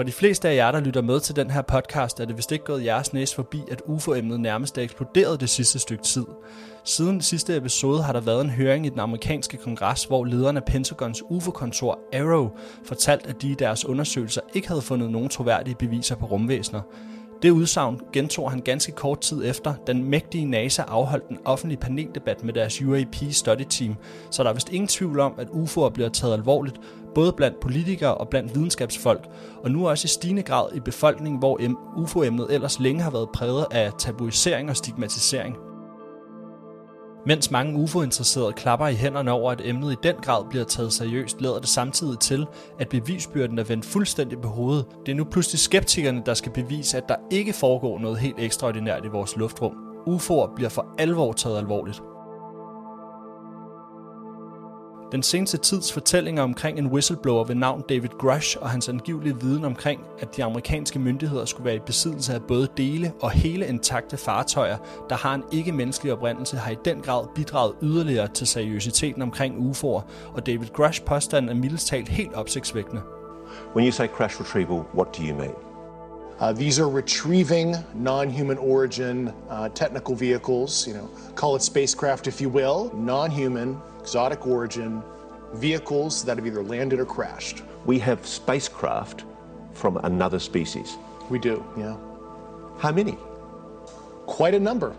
For de fleste af jer, der lytter med til den her podcast, er det vist ikke gået jeres næse forbi, at UFO-emnet nærmest er eksploderet det sidste stykke tid. Siden sidste episode har der været en høring i den amerikanske kongres, hvor lederen af Pentagons UFO-kontor Arrow fortalte, at de i deres undersøgelser ikke havde fundet nogen troværdige beviser på rumvæsener. Det udsagn gentog han ganske kort tid efter, da den mægtige NASA afholdt en offentlig paneldebat med deres UAP Study Team, så der er vist ingen tvivl om, at UFO'er bliver taget alvorligt, både blandt politikere og blandt videnskabsfolk, og nu også i stigende grad i befolkningen, hvor UFO-emnet ellers længe har været præget af tabuisering og stigmatisering. Mens mange UFO-interesserede klapper i hænderne over, at emnet i den grad bliver taget seriøst, leder det samtidig til, at bevisbyrden er vendt fuldstændig på hovedet. Det er nu pludselig skeptikerne, der skal bevise, at der ikke foregår noget helt ekstraordinært i vores luftrum. UFO'er bliver for alvor taget alvorligt. Den seneste tids fortællinger omkring en whistleblower ved navn David Grush og hans angivelige viden omkring, at de amerikanske myndigheder skulle være i besiddelse af både dele og hele intakte fartøjer, der har en ikke-menneskelig oprindelse, har i den grad bidraget yderligere til seriøsiteten omkring UFO'er, og David Grush påstand er mildest talt helt opsigtsvækkende. When you say crash retrieval, what do you mean? Uh, these are retrieving non-human origin uh, technical vehicles, you know, call it spacecraft if you will, non-human, exotic origin vehicles that have either landed or crashed. We have spacecraft from another species. We do, yeah. How many? Quite a number.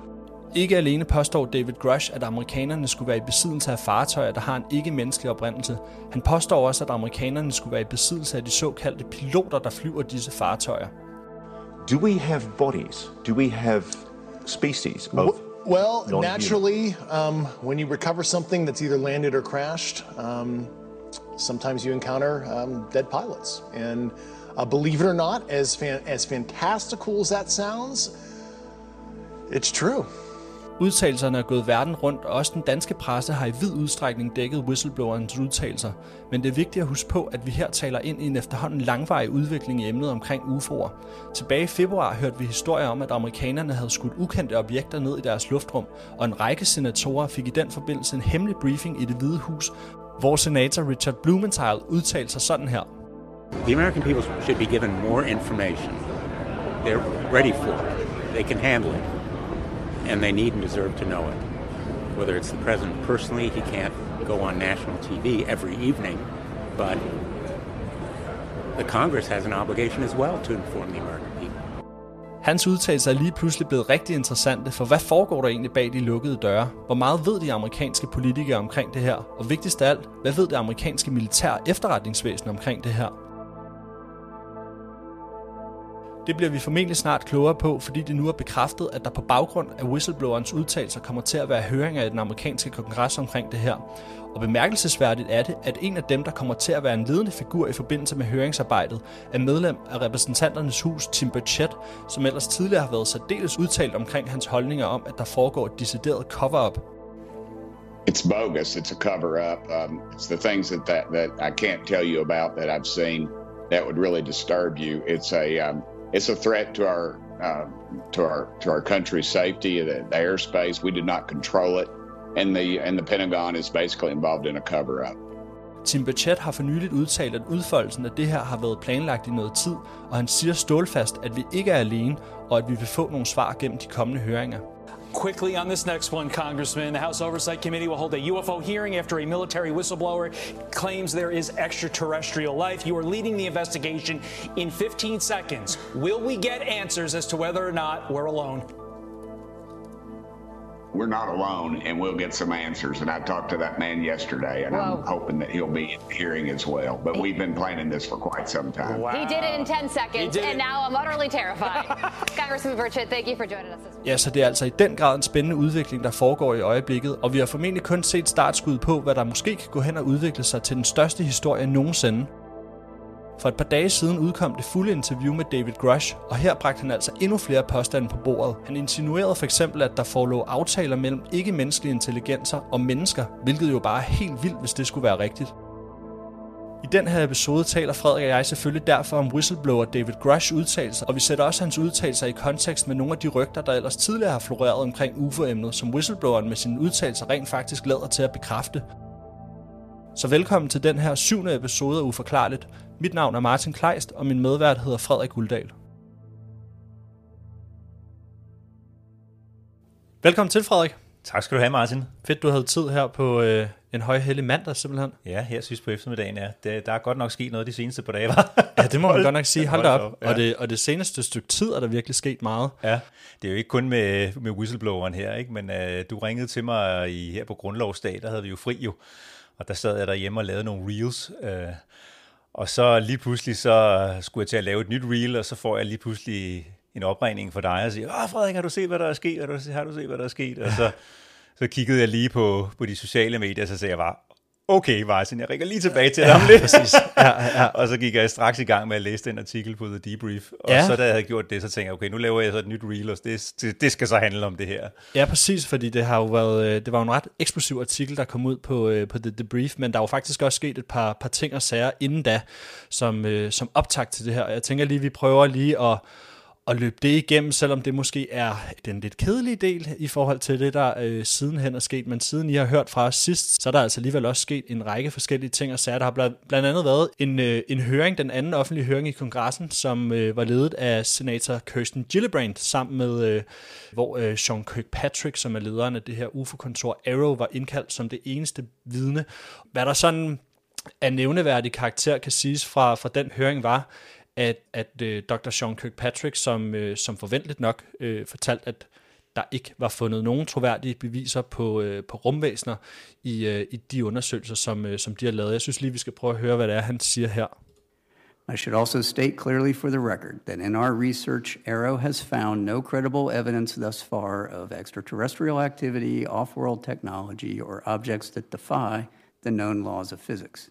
Ikke alene påstår David Grush, at amerikanerne skulle være i besiddelse af fartøjer, der har en ikke-menneskelig oprindelse. Han påstår også, at amerikanerne skulle være i besiddelse af de såkaldte piloter, der flyver disse fartøjer. Do we have bodies? Do we have species of Well, naturally, um, when you recover something that's either landed or crashed, um, sometimes you encounter um, dead pilots. And uh, believe it or not, as fan- as fantastical as that sounds, it's true. Udtalelserne er gået verden rundt, og også den danske presse har i vid udstrækning dækket whistleblowerens udtalelser. Men det er vigtigt at huske på, at vi her taler ind i en efterhånden langvarig udvikling i emnet omkring UFO'er. Tilbage i februar hørte vi historier om, at amerikanerne havde skudt ukendte objekter ned i deres luftrum, og en række senatorer fik i den forbindelse en hemmelig briefing i det hvide hus, hvor senator Richard Blumenthal udtalte sig sådan her. The American people should be given more information. They're ready for it. They can handle it. And they need and deserve to know it. Whether it's the president personally, he can't go on national TV every evening, but the Congress has an obligation as well to inform the American people. Hans udtalelser er lige pludselig blevet rigtig interessante, for hvad foregår der egentlig bag de lukkede døre? Hvor meget ved de amerikanske politikere omkring det her? Og vigtigst af alt, hvad ved det amerikanske militær efterretningsvæsen omkring det her? Det bliver vi formentlig snart klogere på, fordi det nu er bekræftet, at der på baggrund af whistleblowerens udtalelser kommer til at være høringer i den amerikanske kongres omkring det her. Og bemærkelsesværdigt er det, at en af dem, der kommer til at være en ledende figur i forbindelse med høringsarbejdet, er medlem af repræsentanternes hus Tim Burchett, som ellers tidligere har været særdeles udtalt omkring hans holdninger om, at der foregår et decideret cover-up. It's bogus. It's a cover up. Um, it's the things that, that that I can't tell you about that I've seen that would really disturb you. It's a um, it's a threat to our uh, to our to our country's safety. The, the airspace we did not control it, and the and the Pentagon is basically involved in a cover up. Tim Burchett har for nyligt udtalt, at udfoldelsen af det her har været planlagt i noget tid, og han siger stålfast, at vi ikke er alene, og at vi vil få nogle svar gennem de kommende høringer. Quickly on this next one, Congressman. The House Oversight Committee will hold a UFO hearing after a military whistleblower claims there is extraterrestrial life. You are leading the investigation in 15 seconds. Will we get answers as to whether or not we're alone? We're not alone, and we'll get some answers. And I talked to that man yesterday, and I'm hoping that he'll be in the hearing as well. But we've been planning this for quite some time. He did it in 10 seconds, and now I'm utterly terrified. Congressman Burchett, thank you for joining us. Ja, så det er altså i den grad en spændende udvikling, der foregår i øjeblikket, og vi har formentlig kun set startskud på, hvad der måske kan gå hen og udvikle sig til den største historie nogensinde. For et par dage siden udkom det fulde interview med David Grush, og her bragte han altså endnu flere påstande på bordet. Han insinuerede for eksempel, at der forelå aftaler mellem ikke-menneskelige intelligenser og mennesker, hvilket jo bare er helt vildt, hvis det skulle være rigtigt. I den her episode taler Frederik og jeg selvfølgelig derfor om whistleblower David Grush udtalelser, og vi sætter også hans udtalelser i kontekst med nogle af de rygter, der ellers tidligere har floreret omkring UFO-emnet, som whistlebloweren med sine udtalelser rent faktisk lader til at bekræfte. Så velkommen til den her syvende episode af Uforklarligt. Mit navn er Martin Kleist, og min medvært hedder Frederik Uldal. Velkommen til, Frederik. Tak skal du have, Martin. Fedt, du havde tid her på øh, en højhellig mandag, simpelthen. Ja, her sidst på eftermiddagen, ja. Det, der er godt nok sket noget de seneste par dage, var. Ja, det må man godt nok sige. Hold op. op, Og, ja. det, og det seneste stykke tid er der virkelig sket meget. Ja, det er jo ikke kun med, med whistlebloweren her, ikke? men uh, du ringede til mig i, her på grundlovsdag, der havde vi jo fri jo, og der sad jeg derhjemme og lavede nogle reels, uh, og så lige pludselig så skulle jeg til at lave et nyt reel, og så får jeg lige pludselig en opregning for dig og siger, åh Frederik, har du set, hvad der er sket? Har du, har du set, hvad der er sket? Og så, så kiggede jeg lige på, på de sociale medier, og så sagde jeg bare, okay Martin, jeg ringer lige tilbage til dig om lidt. Præcis. Ja, ja. Og så gik jeg straks i gang med at læse den artikel på The Debrief. Og Ja. så da jeg havde gjort det, så tænkte jeg, okay, nu laver jeg så et nyt reel, og det, det, det skal så handle om det her. Ja, præcis, fordi det har jo været, øh, det var en ret eksplosiv artikel, der kom ud på, øh, på The Debrief, men der er jo faktisk også sket et par, par ting og sager inden da, som, øh, som optakt til det her. Og jeg tænker lige, vi prøver lige at, at løbe det igennem, selvom det måske er den lidt kedelige del i forhold til det, der øh, sidenhen er sket. Men siden I har hørt fra os sidst, så er der altså alligevel også sket en række forskellige ting og sager. Der har bl- blandt andet været en, øh, en høring, den anden offentlige høring i kongressen, som øh, var ledet af senator Kirsten Gillibrand, sammen med, øh, hvor øh, Sean Kirkpatrick, som er lederen af det her UFO-kontor Arrow, var indkaldt som det eneste vidne. Hvad der sådan af nævneværdig karakter kan siges fra, fra den høring var, at, at øh, Dr. Sean Kirkpatrick, som, øh, som forventeligt nok øh, fortalt, at der ikke var fundet nogen troværdige beviser på, øh, på rumvæsener i, øh, i de undersøgelser, som, øh, som de har lavet. Jeg synes lige, vi skal prøve at høre, hvad det er, han siger her. I should also state clearly for the record that in our research, Arrow has found no credible evidence thus far of extraterrestrial activity, off world technology, or objects that defy the known laws of physics.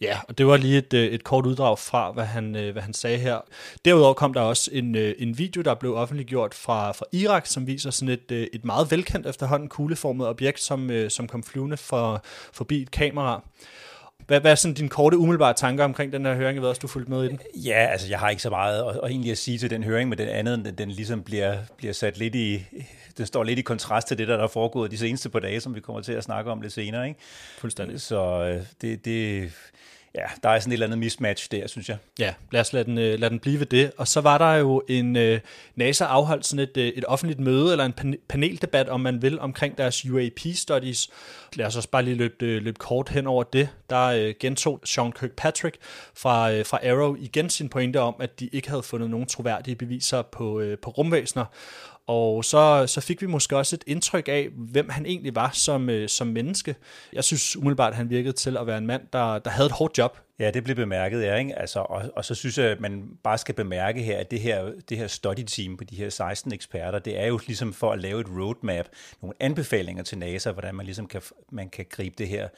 Ja, og det var lige et, øh, et kort uddrag fra, hvad han, øh, hvad han sagde her. Derudover kom der også en, øh, en video, der blev offentliggjort fra, fra Irak, som viser sådan et, et meget velkendt efterhånden kugleformet objekt, som, som kom flyvende for, forbi et kamera. Hvad, hvad er sådan dine korte, umiddelbare tanker omkring den her høring? Jeg ved også, du fulgte med i den. Ja, altså jeg har ikke så meget at, at egentlig at sige til den høring, men den andet, den, den ligesom bliver, bliver sat lidt i, den står lidt i kontrast til det, der er foregået de seneste par dage, som vi kommer til at snakke om lidt senere. Ikke? Fuldstændig. Så øh, det, det, ja, der er sådan et eller andet mismatch der, synes jeg. Ja, lad os lade den, øh, lad den blive ved det. Og så var der jo en, øh, NASA afholdt sådan et, øh, et offentligt møde, eller en paneldebat, om man vil, omkring deres UAP-studies. Lad os også bare lige løbe, løbe kort hen over det. Der gentog Sean Kirkpatrick fra, fra Arrow igen sin pointe om, at de ikke havde fundet nogen troværdige beviser på, på rumvæsener. Og så, så fik vi måske også et indtryk af, hvem han egentlig var som, øh, som menneske. Jeg synes umiddelbart, at han virkede til at være en mand, der, der havde et hårdt job. Ja, det blev bemærket, ja, ikke? Altså, og, og så synes jeg, at man bare skal bemærke her, at det her, det her study team på de her 16 eksperter, det er jo ligesom for at lave et roadmap, nogle anbefalinger til NASA, hvordan man ligesom kan, man kan gribe det her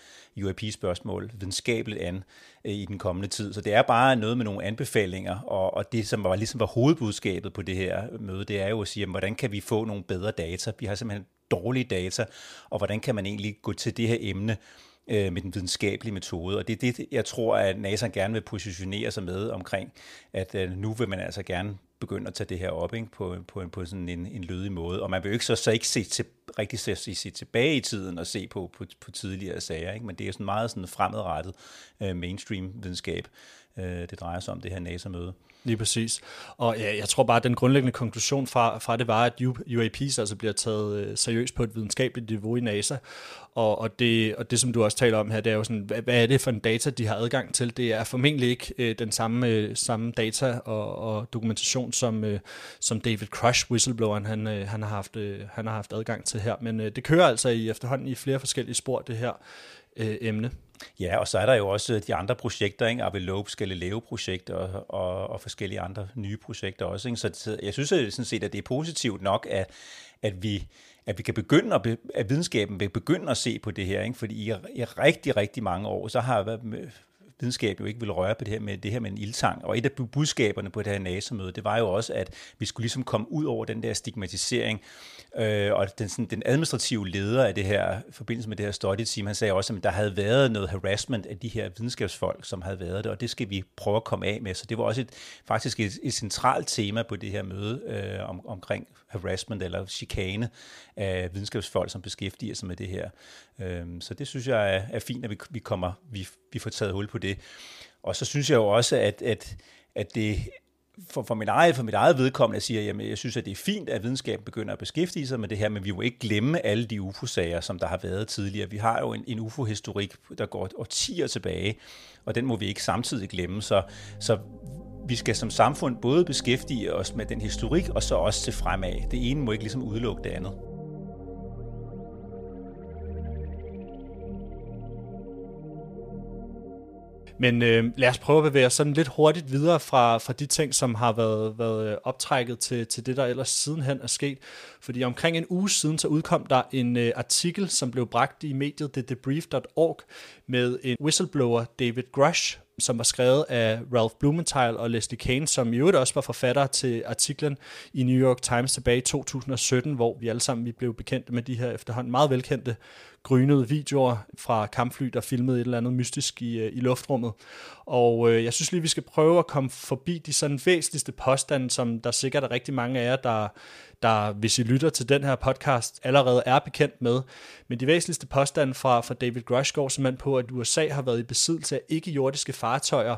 UAP-spørgsmål videnskabeligt an øh, i den kommende tid. Så det er bare noget med nogle anbefalinger, og, og det, som var, ligesom var hovedbudskabet på det her møde, det er jo at sige, jamen, hvordan kan vi få nogle bedre data? Vi har simpelthen dårlige data, og hvordan kan man egentlig gå til det her emne øh, med den videnskabelige metode. Og det er det, jeg tror, at NASA gerne vil positionere sig med omkring, at øh, nu vil man altså gerne begynde at tage det her op ikke? På, på, på sådan en, en lødig måde. Og man vil jo ikke så, så ikke se til, rigtig se, se, se tilbage i tiden og se på, på, på tidligere sager, ikke? men det er sådan meget sådan fremadrettet øh, mainstream videnskab. øh, det drejer sig om, det her NASA-møde. Lige præcis. Og ja, jeg tror bare, at den grundlæggende konklusion fra, fra det var, at UAPs altså bliver taget øh, seriøst på et videnskabeligt niveau i NASA. Og, og, det, og det, som du også taler om her, det er jo sådan, hvad, hvad er det for en data, de har adgang til? Det er formentlig ikke øh, den samme, øh, samme data og, og dokumentation, som, øh, som David Crush, whistlebloweren, han, øh, han, har haft, øh, han har haft adgang til her. Men øh, det kører altså i efterhånden i flere forskellige spor, det her øh, emne. Ja, og så er der jo også de andre projekter, ikke? Avelopes Galileo-projekt og, og, og forskellige andre nye projekter også. Ikke? Så jeg synes sådan set, at det er positivt nok, at, at vi at vi kan begynde at, at videnskaben vil begynde at se på det her, ikke? fordi i, i rigtig, rigtig mange år, så har videnskab jo ikke ville røre på det her med, det her med en ildtang. Og et af budskaberne på det her NASA-møde, det var jo også, at vi skulle ligesom komme ud over den der stigmatisering. Øh, og den, sådan, den administrative leder af det her, i forbindelse med det her study team, han sagde også, at der havde været noget harassment af de her videnskabsfolk, som havde været det, og det skal vi prøve at komme af med. Så det var også et, faktisk et, et centralt tema på det her møde øh, om, omkring harassment eller chikane af videnskabsfolk, som beskæftiger sig med det her. Øhm, så det synes jeg er, er fint, at vi, vi, kommer, vi, vi får taget hul på det. Og så synes jeg jo også, at, at, at det for, for, mit eget, for mit eget vedkommende, jeg siger, jamen, jeg synes, at det er fint, at videnskaben begynder at beskæftige sig med det her, men vi må ikke glemme alle de UFO-sager, som der har været tidligere. Vi har jo en, en UFO-historik, der går årtier tilbage, og den må vi ikke samtidig glemme. Så, så vi skal som samfund både beskæftige os med den historik, og så også til fremad. Det ene må ikke ligesom udelukke det andet. Men øh, lad os prøve at bevæge os sådan lidt hurtigt videre fra, fra de ting, som har været, været øh, optrækket til, til det, der ellers sidenhen er sket. Fordi omkring en uge siden, så udkom der en øh, artikel, som blev bragt i mediet TheDebrief.org med en whistleblower, David Grush, som var skrevet af Ralph Blumenthal og Leslie Kane, som i øvrigt også var forfatter til artiklen i New York Times tilbage i 2017, hvor vi alle sammen vi blev bekendt med de her efterhånden meget velkendte grynede videoer fra kampfly, der filmede et eller andet mystisk i, øh, i luftrummet. Og øh, jeg synes lige, vi skal prøve at komme forbi de sådan væsentligste påstande, som der sikkert er rigtig mange af jer, der, der hvis I lytter til den her podcast, allerede er bekendt med. Men de væsentligste påstande fra, fra David Grush går simpelthen på, at USA har været i besiddelse af ikke-jordiske fartøjer,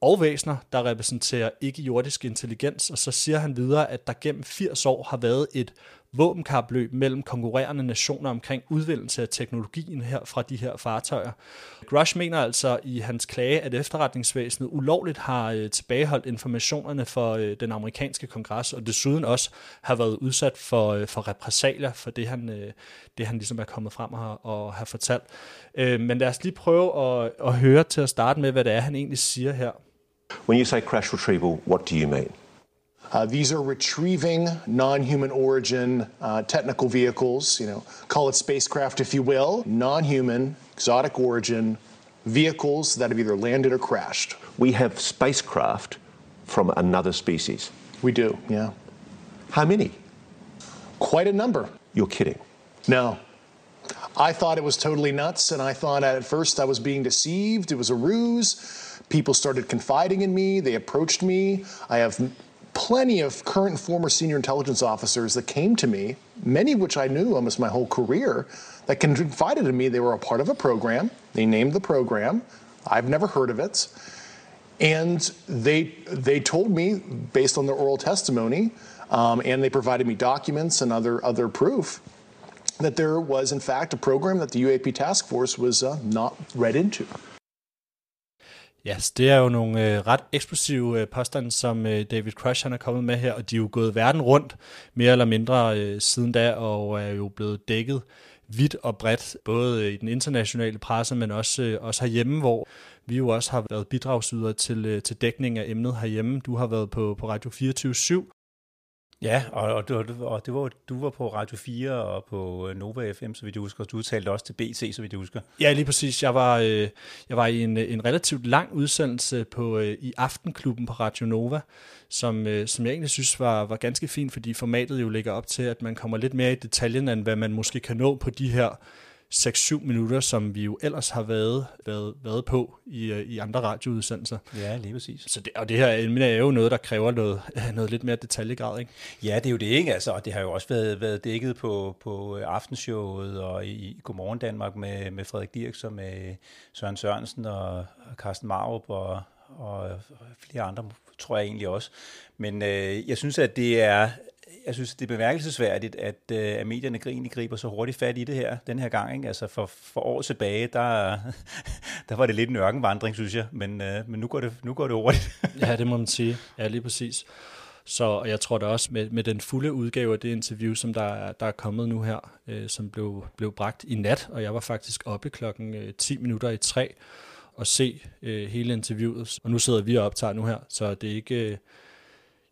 og væsener, der repræsenterer ikke-jordisk intelligens, og så siger han videre, at der gennem 80 år har været et våbenkapløb mellem konkurrerende nationer omkring udvindelse af teknologien her fra de her fartøjer. Grush mener altså i hans klage, at efterretningsvæsenet ulovligt har øh, tilbageholdt informationerne for øh, den amerikanske kongres, og desuden også har været udsat for, øh, for repressalier for det han, det, han ligesom er kommet frem og, og har fortalt. Men lad os lige prøve at, at høre til at starte med, hvad det er, han egentlig siger her. When you say crash retrieval, what do you mean? Uh, these are retrieving non-human origin uh, technical vehicles, you know, call it spacecraft if you will, non-human, exotic origin vehicles that have either landed or crashed. We have spacecraft from another species. We do, yeah. How many? Quite a number. You're kidding. No. I thought it was totally nuts, and I thought at first I was being deceived. It was a ruse. People started confiding in me. They approached me. I have plenty of current and former senior intelligence officers that came to me, many of which I knew almost my whole career, that confided in me they were a part of a program. They named the program. I've never heard of it. And they, they told me, based on their oral testimony, um, and they provided me documents and other, other proof, that there was, in fact, a program that the UAP task force was uh, not read into. Ja, yes, det er jo nogle øh, ret eksplosive øh, påstande, som øh, David Crush han er kommet med her, og de er jo gået verden rundt mere eller mindre øh, siden da, og er jo blevet dækket vidt og bredt, både øh, i den internationale presse, men også, øh, også herhjemme, hvor vi jo også har været bidragsydere til, øh, til dækning af emnet herhjemme. Du har været på, på Radio 24 Ja, og, og, og, og det var, du var på Radio 4 og på øh, Nova FM, så vidt jeg husker, og du talte også til BT, så vidt jeg husker. Ja, lige præcis. Jeg var, øh, jeg var i en, øh, en relativt lang udsendelse på, øh, i Aftenklubben på Radio Nova, som, øh, som jeg egentlig synes var, var ganske fint, fordi formatet jo ligger op til, at man kommer lidt mere i detaljen, end hvad man måske kan nå på de her 6-7 minutter, som vi jo ellers har været, været, været på i, øh, i andre radioudsendelser. Ja, lige præcis. Så det, og det her er jo noget, der kræver noget, noget lidt mere detaljegrad, ikke? Ja, det er jo det ikke, altså, og det har jo også været, været dækket på, på øh, aftenshowet og i Godmorgen Danmark med, med Frederik Dirks og med Søren Sørensen og Carsten Marup og, og flere andre tror jeg egentlig også. Men øh, jeg synes, at det er jeg synes, det er bemærkelsesværdigt, at, øh, at medierne egentlig griber så hurtigt fat i det her, den her gang. Ikke? Altså for, for år tilbage, der, der var det lidt en ørkenvandring, synes jeg, men, øh, men nu, går det, nu går det hurtigt. ja, det må man sige. Ja, lige præcis. Så jeg tror da også med, med den fulde udgave af det interview, som der der er kommet nu her, øh, som blev, blev bragt i nat, og jeg var faktisk oppe klokken øh, 10 minutter i tre og se øh, hele interviewet. Og nu sidder vi og optager nu her, så det er ikke... Øh,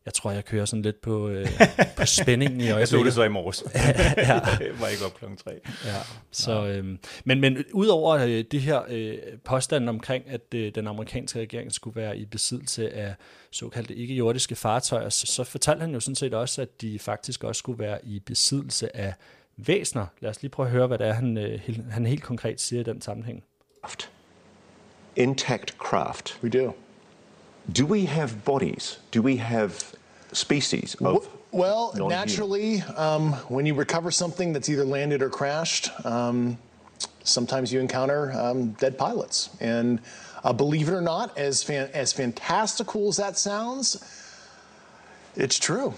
jeg tror, jeg kører sådan lidt på, øh, på spændingen i øjeblikket. jeg så det så i morges. ja. Jeg var ikke op klokken tre. Ja. Så, øh, men, men udover øh, det her øh, påstand omkring, at øh, den amerikanske regering skulle være i besiddelse af såkaldte ikke-jordiske fartøjer, så, så fortalte han jo sådan set også, at de faktisk også skulle være i besiddelse af væsner. Lad os lige prøve at høre, hvad det er, han, øh, han helt konkret siger i den sammenhæng. Intact craft. We do. Do we have bodies? Do we have species of? Well, naturally, um, when you recover something that's either landed or crashed, um, sometimes you encounter um, dead pilots. And uh, believe it or not, as fan- as fantastical as that sounds, it's true.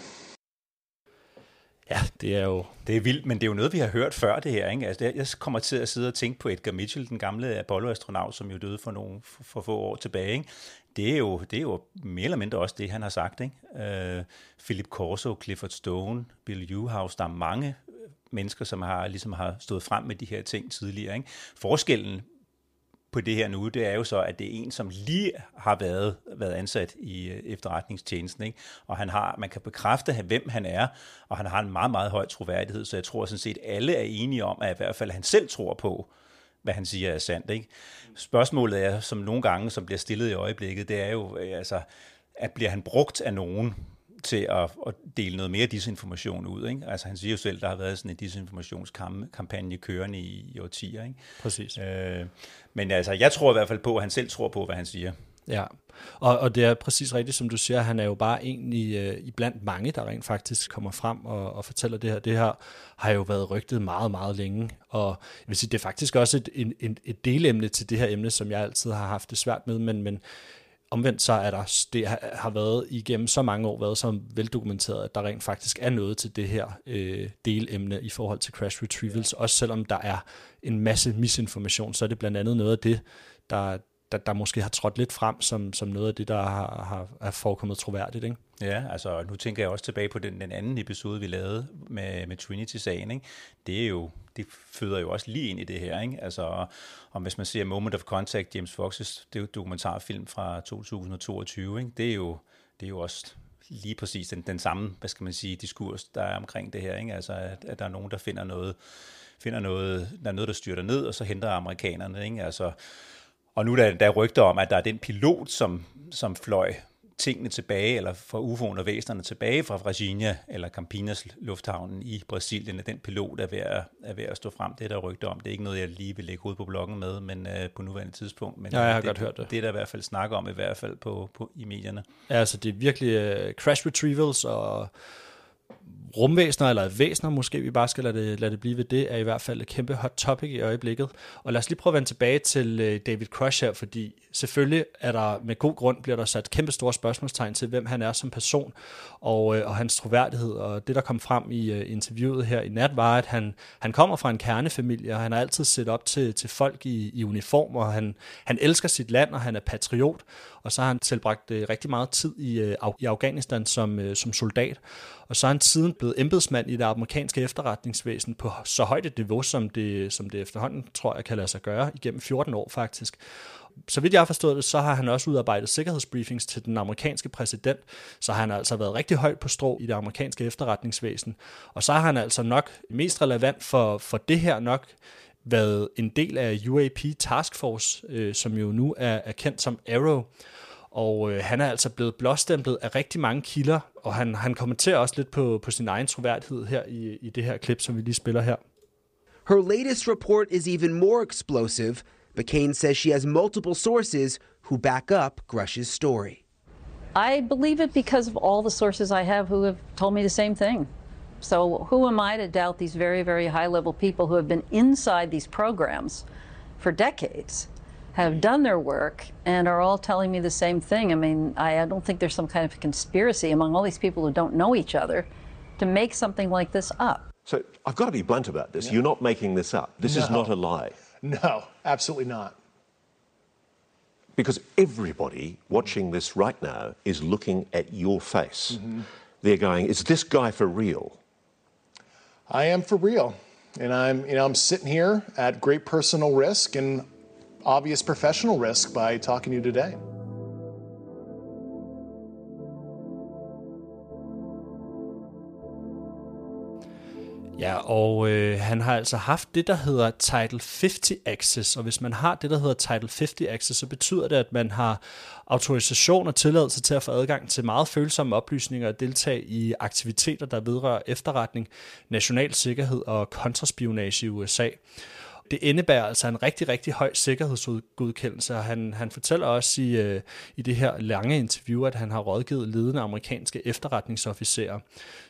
Ja, det er jo... Det er vildt, men det er jo noget, vi har hørt før det her. Ikke? Altså, jeg kommer til at sidde og tænke på Edgar Mitchell, den gamle Apollo-astronaut, som jo døde for, nogle, for, for få år tilbage. Ikke? Det, er jo, det er jo mere eller mindre også det, han har sagt. Ikke? Øh, Philip Corso, Clifford Stone, Bill Newhouse, der er mange mennesker, som har, ligesom har stået frem med de her ting tidligere. Ikke? Forskellen på det her nu, det er jo så, at det er en, som lige har været, været ansat i øh, efterretningstjenesten, ikke? og han har, man kan bekræfte, hvem han er, og han har en meget, meget høj troværdighed, så jeg tror sådan set, alle er enige om, at i hvert fald han selv tror på, hvad han siger er sandt. Ikke? Spørgsmålet er, som nogle gange, som bliver stillet i øjeblikket, det er jo, øh, altså, at bliver han brugt af nogen, til at, at dele noget mere disinformation ud. Ikke? Altså han siger jo selv, der har været sådan en disinformationskampagne kørende i, i årtier. Ikke? Præcis. Øh, men altså, jeg tror i hvert fald på, at han selv tror på, hvad han siger. Ja, og, og det er præcis rigtigt, som du siger, han er jo bare en i, øh, i blandt mange, der rent faktisk kommer frem og, og fortæller det her. Det her har jo været rygtet meget, meget længe, og jeg vil sige, det er faktisk også et, et, et delemne til det her emne, som jeg altid har haft det svært med, men, men omvendt så er der, det har været igennem så mange år været så veldokumenteret, at der rent faktisk er noget til det her øh, delemne i forhold til crash retrievals. Også selvom der er en masse misinformation, så er det blandt andet noget af det, der, der, der måske har trådt lidt frem som, som noget af det, der har, har har forekommet troværdigt. Ikke? Ja, altså nu tænker jeg også tilbage på den, den anden episode, vi lavede med, med Trinity-sagen. Ikke? Det er jo, det føder jo også lige ind i det her. Ikke? Altså, og hvis man ser Moment of Contact, James Fox's det er jo dokumentarfilm fra 2022, ikke? Det, er jo, det er jo også lige præcis den, den samme, hvad skal man sige, diskurs, der er omkring det her. Ikke? Altså, at, at der er nogen, der finder noget, finder noget, der er noget, der styrter ned, og så henter amerikanerne. Ikke? Altså, og nu er der, er rygter om, at der er den pilot, som, som fløj tingene tilbage, eller for UFO'en og væsenerne tilbage fra Virginia eller Campinas lufthavnen i Brasilien, at den pilot er ved at, er ved at stå frem. Det er der rygter om. Det er ikke noget, jeg lige vil lægge ud på bloggen med, men uh, på nuværende tidspunkt. Men ja, jeg har det, godt hørt det. Det er der i hvert fald snakker om, i hvert fald på, på, i medierne. Ja, altså det er virkelig uh, crash retrievals og rumvæsener, eller væsener måske, vi bare skal lade det, lade det blive ved det, er i hvert fald et kæmpe hot topic i øjeblikket. Og lad os lige prøve at vende tilbage til øh, David Crush her, fordi selvfølgelig er der med god grund, bliver der sat kæmpe store spørgsmålstegn til, hvem han er som person, og, øh, og hans troværdighed. Og det, der kom frem i øh, interviewet her i nat, var, at han, han kommer fra en kernefamilie, og han har altid set op til, til folk i, i uniform, og han, han elsker sit land, og han er patriot, og så har han tilbragt rigtig meget tid i, i Afghanistan som, som soldat. Og så har han siden blevet embedsmand i det amerikanske efterretningsvæsen på så højt et niveau, som det, som det efterhånden, tror jeg, kan lade sig gøre, igennem 14 år faktisk. Så vidt jeg har forstået det, så har han også udarbejdet sikkerhedsbriefings til den amerikanske præsident, så han har altså været rigtig højt på strå i det amerikanske efterretningsvæsen. Og så har han altså nok mest relevant for, for det her nok været en del af UAP Task Force, øh, som jo nu er, er kendt som Arrow. Og øh, han er altså blevet blåstemplet af rigtig mange kilder, og han, han kommenterer også lidt på, på sin egen troværdighed her i, i det her klip, som vi lige spiller her. Her latest report is even more explosive, but Kane says she has multiple sources who back up Grush's story. I believe it because of all the sources I have who have told me the same thing. So who am I to doubt these very, very high level people who have been inside these programs for decades have done their work and are all telling me the same thing. I mean, I, I don't think there's some kind of conspiracy among all these people who don't know each other to make something like this up. So I've got to be blunt about this. You're not making this up. This is not a lie. No, absolutely not. Because everybody watching this right now is looking at your face. Mm-hmm. They're going, is this guy for real? I am for real. And I'm, you know, I'm sitting here at great personal risk and obvious professional risk by talking to you today. Ja, og øh, han har altså haft det, der hedder Title 50 Access, og hvis man har det, der hedder Title 50 Access, så betyder det, at man har autorisation og tilladelse til at få adgang til meget følsomme oplysninger og deltage i aktiviteter, der vedrører efterretning, national sikkerhed og kontraspionage i USA. Det indebærer altså en rigtig, rigtig høj sikkerhedsgodkendelse, og han, han fortæller også i, øh, i det her lange interview, at han har rådgivet ledende amerikanske efterretningsofficerer.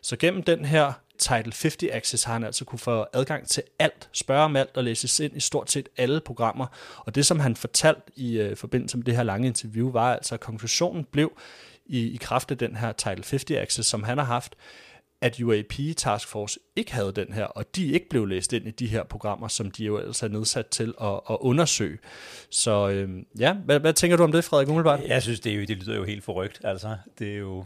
Så gennem den her Title 50 Access har han altså kunne få adgang til alt, spørge om alt og læses ind i stort set alle programmer. Og det, som han fortalte i øh, forbindelse med det her lange interview, var altså, at konklusionen blev i, i kraft af den her Title 50 Access, som han har haft, at UAP Task Force ikke havde den her, og de ikke blev læst ind i de her programmer, som de jo ellers er nedsat til at, at undersøge. Så øh, ja, hvad, hvad tænker du om det, Frederik Umiddelbart? Jeg synes, det, er jo, det lyder jo helt forrygt. Altså, det er jo,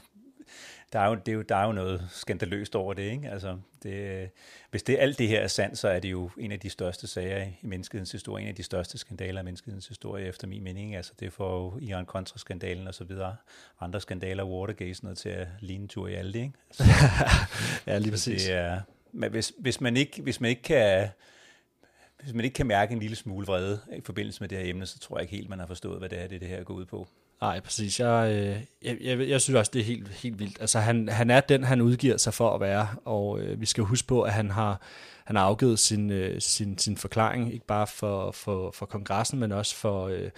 der er jo, det er jo, der er jo noget skandaløst over det, ikke? Altså, det, hvis det alt det her er sandt, så er det jo en af de største sager i menneskehedens historie, en af de største skandaler i menneskehedens historie, efter min mening. Altså, det får jo Iran-Contra-skandalen og så videre, andre skandaler, Watergate, sådan noget til at ligne en tur i alle det, ikke? Så, ja, lige præcis. Det er, men hvis, hvis, man ikke, hvis man ikke kan hvis man ikke kan mærke en lille smule vrede i forbindelse med det her emne, så tror jeg ikke helt, man har forstået, hvad det er, det, det her går ud på. Nej, præcis. Jeg, øh, jeg, jeg, jeg synes også, det er helt, helt vildt. Altså, han, han er den, han udgiver sig for at være, og øh, vi skal huske på, at han har, han har afgivet sin, øh, sin, sin forklaring, ikke bare for, for, for kongressen, men også for øh,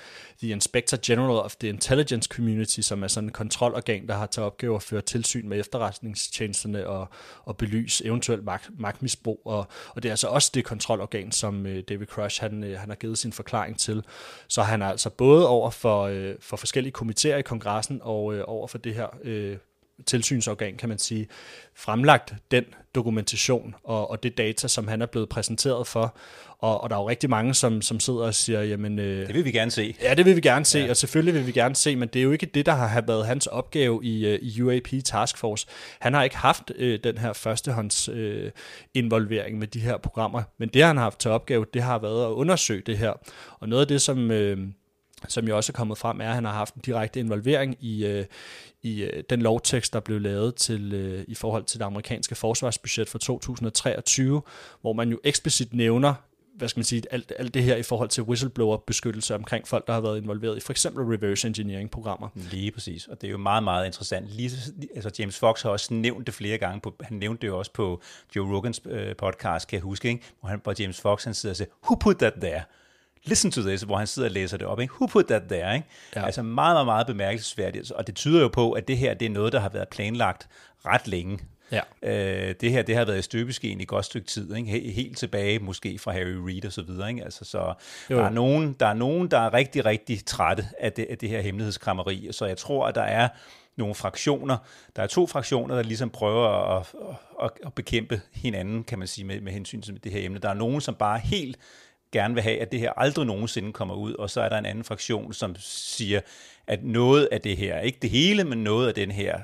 The Inspector General of the Intelligence Community, som er sådan et kontrolorgan, der har til opgave at føre tilsyn med efterretningstjenesterne og, og belyse eventuelt magt, magtmisbrug. Og, og det er altså også det kontrolorgan, som øh, David Crush han, øh, han har givet sin forklaring til. Så han er altså både over for, øh, for forskellige komitéer i kongressen og øh, over for det her øh, tilsynsorgan, kan man sige, fremlagt den dokumentation og, og det data, som han er blevet præsenteret for. Og, og der er jo rigtig mange, som, som sidder og siger, jamen... Øh, Det vil vi gerne se. Ja, det vil vi gerne se, Ja. og selvfølgelig vil vi gerne se, men det er jo ikke det, der har været hans opgave i, øh, i UAP Task Force. Han har ikke haft øh, den her førstehånds øh, involvering med de her programmer, men det, han har haft til opgave, det har været at undersøge det her. Og noget af det, som... Øh, som jo også er kommet frem, er, at han har haft en direkte involvering i, øh, i øh, den lovtekst, der blev lavet til, øh, i forhold til det amerikanske forsvarsbudget for 2023, hvor man jo eksplicit nævner hvad skal man sige, alt, alt det her i forhold til whistleblower-beskyttelse omkring folk, der har været involveret i for eksempel reverse engineering-programmer. Lige præcis, og det er jo meget, meget interessant. Lige, altså James Fox har også nævnt det flere gange, på, han nævnte det jo også på Joe Rogans øh, podcast, kan jeg huske, ikke? Hvor, han, hvor James Fox han sidder og siger, who put that there? Listen to this, hvor han sidder og læser det op. Ikke? Who put that there? Ikke? Ja. Altså meget, meget, meget bemærkelsesværdigt. Og det tyder jo på, at det her det er noget, der har været planlagt ret længe. Ja. Øh, det her det har været i støbeskeen i godt stykke tid, ikke? He- helt tilbage måske fra Harry Reid og så videre. Ikke? Altså, så Jo. der er, nogen, der er nogen, der er rigtig, rigtig trætte af det, af det her hemmelighedskrammeri. Så jeg tror, at der er nogle fraktioner. Der er to fraktioner, der ligesom prøver at, at, at bekæmpe hinanden, kan man sige, med, med hensyn til det her emne. Der er nogen, som bare helt gerne vil have, at det her aldrig nogensinde kommer ud, og så er der en anden fraktion, som siger, at noget af det her, ikke det hele, men noget af den her,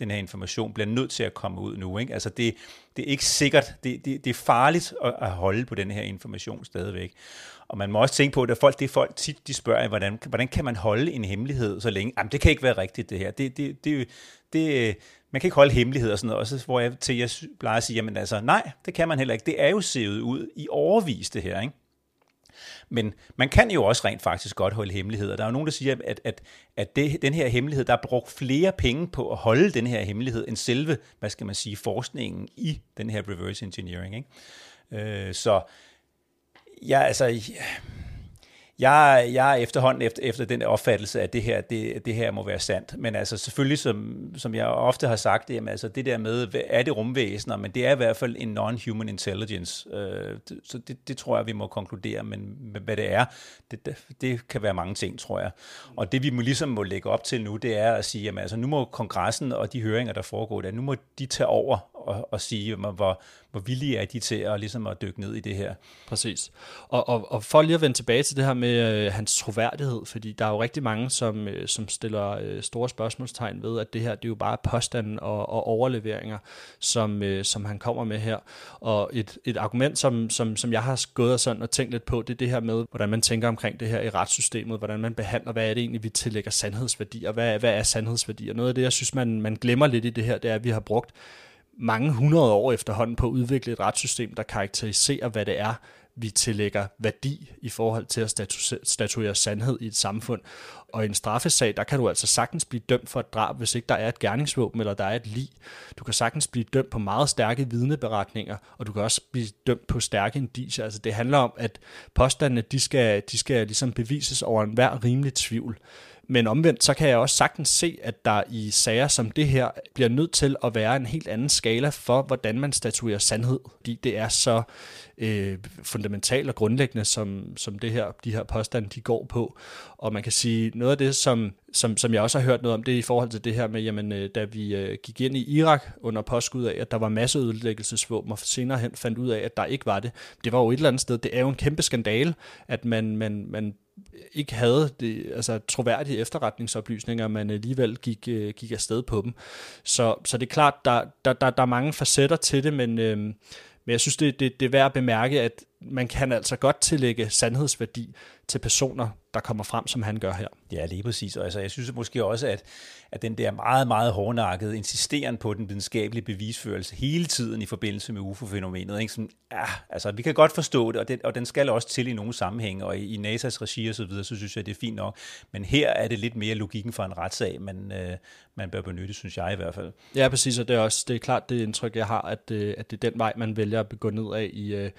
den her information bliver nødt til at komme ud nu. Ikke? Altså det, det er ikke sikkert, det, det, det er farligt at, at holde på den her information stadigvæk. Og man må også tænke på, at folk, det er folk tit, de spørger, hvordan, hvordan kan man holde en hemmelighed så længe? Jamen, det kan ikke være rigtigt, det her. Det, det, det, det, man kan ikke holde hemmeligheder og sådan noget, også, hvor jeg til jeg plejer at sige, jamen altså, nej, det kan man heller ikke. Det er jo sevet ud i overvis, det her, ikke? Men man kan jo også rent faktisk godt holde hemmeligheder. Der er jo nogen, der siger, at, at, at det, den her hemmelighed, der er brugt flere penge på at holde den her hemmelighed, end selve, hvad skal man sige, forskningen i den her reverse engineering. Ikke? Øh, så ja, altså, jeg, jeg er efterhånden efter, efter den opfattelse, at det her, det, det her må være sandt. Men altså selvfølgelig, som, som jeg ofte har sagt, jamen, altså det der med, er det rumvæsener, men det er i hvert fald en non-human intelligence. Øh, så det, det tror jeg, vi må konkludere, men hvad det er, det, det, det kan være mange ting, tror jeg. Og det vi må ligesom må lægge op til nu, det er at sige, jamen altså nu må kongressen og de høringer, der foregår der, nu må de tage over og, og sige, hvor, hvor villige er de til at, ligesom at dykke ned i det her. Præcis. Og, og, og for lige at vende tilbage til det her med øh, hans troværdighed, fordi der er jo rigtig mange, som, øh, som stiller øh, store spørgsmålstegn ved, at det her det er jo bare påstanden og, og overleveringer, som, øh, som han kommer med her. Og et, et argument, som, som, som jeg har gået og, sådan og tænkt lidt på, det er det her med, hvordan man tænker omkring det her i retssystemet, hvordan man behandler, hvad er det egentlig, vi tillægger sandhedsværdi, og hvad, hvad er sandhedsværdier? Noget af det, jeg synes, man, man glemmer lidt i det her, det er, at vi har brugt mange hundrede år efterhånden på at udvikle et retssystem, der karakteriserer, hvad det er, vi tillægger værdi i forhold til at statu- statuere sandhed i et samfund. Og i en straffesag, der kan du altså sagtens blive dømt for et drab, hvis ikke der er et gerningsvåben eller der er et lig. Du kan sagtens blive dømt på meget stærke vidneberetninger, og du kan også blive dømt på stærke indiser. Altså det handler om, at påstandene, de skal, de skal ligesom bevises over enhver rimelig tvivl. Men omvendt, så kan jeg også sagtens se, at der i sager som det her bliver nødt til at være en helt anden skala for, hvordan man statuerer sandhed. Fordi det er så øh, fundamentalt og grundlæggende, som, som det her, de her påstande de går på. Og man kan sige, noget af det, som, som, som jeg også har hørt noget om, det er i forhold til det her med, jamen, øh, da vi øh, gik ind i Irak under påskud af, at der var masse ødelæggelsesvåben, og senere hen fandt ud af, at der ikke var det. Det var jo et eller andet sted, det er jo en kæmpe skandale, at man, man, man ikke havde det, altså, troværdige efterretningsoplysninger, man alligevel gik, øh, gik afsted på dem. Så, så det er klart, der, der, der, der er mange facetter til det, men, øh, men jeg synes, det, det, det er værd at bemærke, at man kan altså godt tillægge sandhedsværdi til personer, der kommer frem, som han gør her. Ja, lige præcis. Og altså, jeg synes måske også, at, at den der meget, meget hårdnakkede insisteren på den videnskabelige bevisførelse hele tiden i forbindelse med UFO-fænomenet, ikke? Sådan, ja, altså, vi kan godt forstå det og, det, og den skal også til i nogle sammenhænge, og i, i NASA's regi og så videre, så synes jeg, det er fint nok. Men her er det lidt mere logikken for en retssag, man, øh, man bør benytte, synes jeg i hvert fald. Ja, præcis, og det er også det er klart det indtryk, jeg har, at, øh, at det er den vej, man vælger at begå ned af i, øh,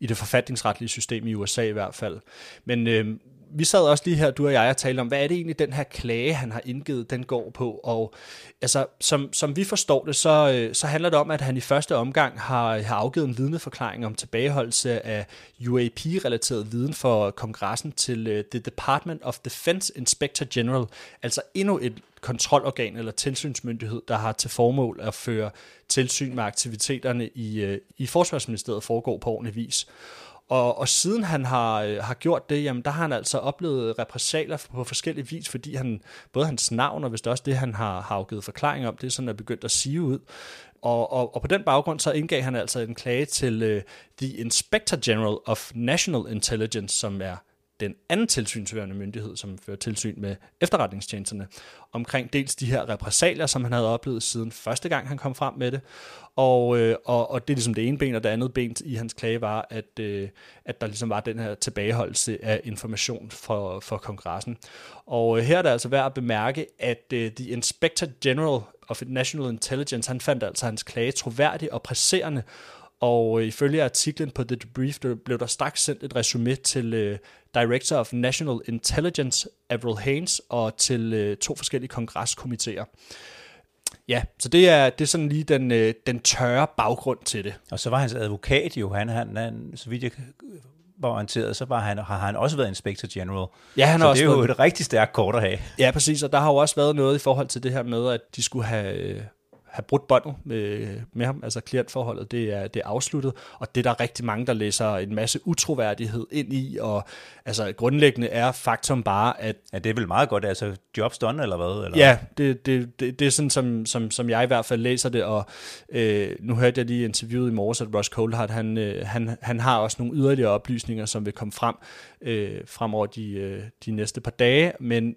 i det forfatningsretlige system i USA i hvert fald. Men øh, vi sad også lige her, du og jeg, og talte om, hvad er det egentlig, den her klage, han har indgivet, den går på? Og altså, som, som vi forstår det, så, øh, så handler det om, at han i første omgang har, har afgivet en vidneforklaring om tilbageholdelse af UAP-relateret viden for kongressen til uh, The Department of Defense Inspector General, altså endnu et kontrolorgan eller tilsynsmyndighed, der har til formål at føre tilsyn med aktiviteterne i, uh, i Forsvarsministeriet foregår på ordentlig vis. Og, og siden han har, øh, har gjort det, jamen der har han altså oplevet repressalier på forskellige vis, fordi han, både hans navn og hvis det også det, han har, har afgivet forklaring om, det er sådan er begyndt at sige ud. Og, og, og på den baggrund så indgav han altså en klage til øh, The Inspector General of National Intelligence, som er den anden tilsynsførende myndighed, som fører tilsyn med efterretningstjenesterne, omkring dels de her repressalier, som han havde oplevet siden første gang, han kom frem med det, og, øh, og, og det er ligesom det ene ben, og det andet ben i hans klage var, at, øh, at der ligesom var den her tilbageholdelse af information for, for kongressen. Og øh, her er det altså værd at bemærke, at øh, The Inspector General of National Intelligence, han fandt altså hans klage troværdig og presserende, og øh, ifølge artiklen på The Debrief, der blev der straks sendt et resume til øh, Director of National Intelligence, Avril Haines, og til øh, to forskellige kongresskomiteer. Ja, så det er, det er sådan lige den, øh, den tørre baggrund til det. Og så var hans advokat jo, han, han, han så vidt jeg var orienteret, så var han, har han også været Inspector General. Ja, han så har det også er jo været... et rigtig stærkt kort at have. Ja, præcis, og der har jo også været noget i forhold til det her med, at de skulle have øh, have brudt båndet med, med ham, altså klientforholdet, det er, det er afsluttet, og det er der rigtig mange, der læser en masse utroværdighed ind i, og altså grundlæggende er faktum bare, at... Ja, det er vel meget godt, altså jobs done, eller hvad? Eller? Ja, det, det, det, det er sådan, som, som, som jeg i hvert fald læser det, og øh, nu hørte jeg lige interviewet i morges, at Ross Coulthard, han, øh, han, han har også nogle yderligere oplysninger, som vil komme frem øh, fremover de, øh, de næste par dage, men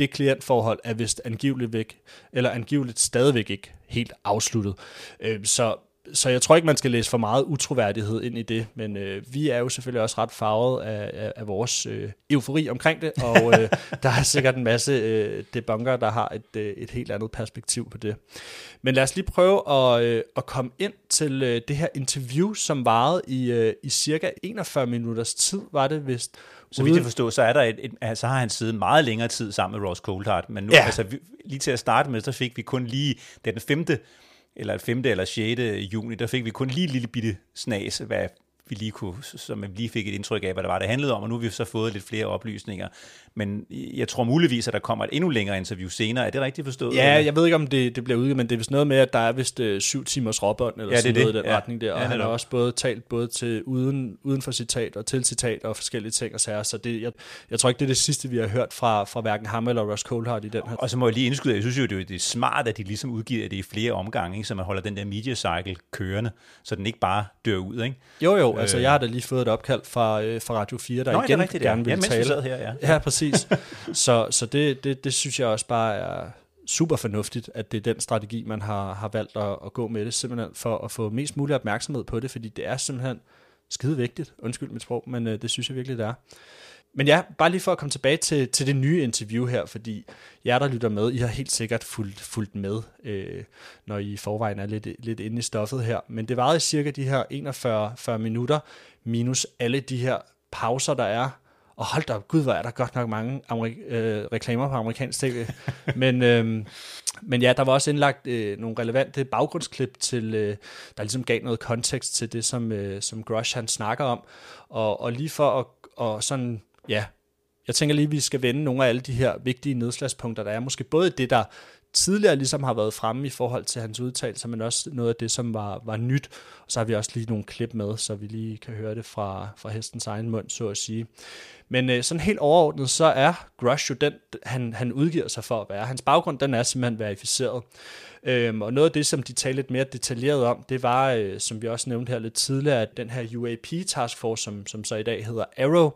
det klientforhold er vist angiveligt væk, eller angiveligt stadigvæk ikke helt afsluttet. Øh, så så jeg tror ikke, man skal læse for meget utroværdighed ind i det, men øh, vi er jo selvfølgelig også ret farvet af, af, af vores øh, eufori omkring det, og øh, der er sikkert en masse øh, debunker, der har et, øh, et helt andet perspektiv på det. Men lad os lige prøve at, øh, at komme ind til øh, det her interview, som varede i, øh, i cirka 41 minutters tid, var det vist. Så vidt jeg forstår, så, er der et, et, altså har han siddet meget længere tid sammen med Ross Coulthard, men nu, ja. altså, vi, lige til at starte med, så fik vi kun lige den femte eller 5. eller 6. juni, der fik vi kun lige en lille bitte snas, hvad vi lige kunne, som vi lige fik et indtryk af, hvad det var, det handlede om, og nu har vi så fået lidt flere oplysninger. Men jeg tror muligvis, at der kommer et endnu længere interview senere. Er det rigtigt forstået? Ja, jeg ved ikke, om det, det bliver udgivet, men det er vist noget med, at der er vist øh, syv timers råbånd, eller ja, sådan det noget det. i den ja. retning der. Og ja, han har også både talt både til uden, uden for citat og til citat og forskellige ting og sager. Så det, jeg, jeg tror ikke, det er det sidste, vi har hørt fra, fra hverken ham eller Ross Coulthard i den her. Og så må jeg lige indskyde, jeg synes jo, det er, det smart, at de ligesom udgiver det i flere omgange, ikke? så man holder den der media cycle kørende, så den ikke bare dør ud. Ikke? Jo, jo, altså jeg har da lige fået et opkald fra, øh, fra Radio 4, der Nå, igen rigtigt, gerne vil ja, tale. Her, ja. ja, præcis. Så, så det, det, det synes jeg også bare er super fornuftigt, at det er den strategi, man har, har valgt at, at gå med det, simpelthen for at få mest mulig opmærksomhed på det, fordi det er simpelthen skide vigtigt. Undskyld mit sprog, men øh, det synes jeg virkelig, det er. Men ja, bare lige for at komme tilbage til, til det nye interview her, fordi jer, der lytter med, I har helt sikkert fulgt, fulgt med, øh, når I i forvejen er lidt, lidt inde i stoffet her. Men det varede cirka de her 41 40 minutter, minus alle de her pauser, der er og hold da op, gud, hvor er der godt nok mange amerik- øh, reklamer på amerikansk tv. men, øh, men ja, der var også indlagt øh, nogle relevante baggrundsklip, til, øh, der ligesom gav noget kontekst til det, som, øh, som Grush han snakker om. Og, og lige for at og sådan, ja, jeg tænker lige, at vi skal vende nogle af alle de her vigtige nedslagspunkter, der er. Måske både det, der tidligere ligesom har været fremme i forhold til hans udtalelser, men også noget af det, som var, var nyt. Og så har vi også lige nogle klip med, så vi lige kan høre det fra, fra hestens egen mund, så at sige. Men øh, sådan helt overordnet, så er Grush jo den, han, han udgiver sig for at være. Hans baggrund, den er simpelthen verificeret. Øhm, og noget af det, som de talte lidt mere detaljeret om, det var, øh, som vi også nævnte her lidt tidligere, at den her UAP Task Force, som, som så i dag hedder Arrow,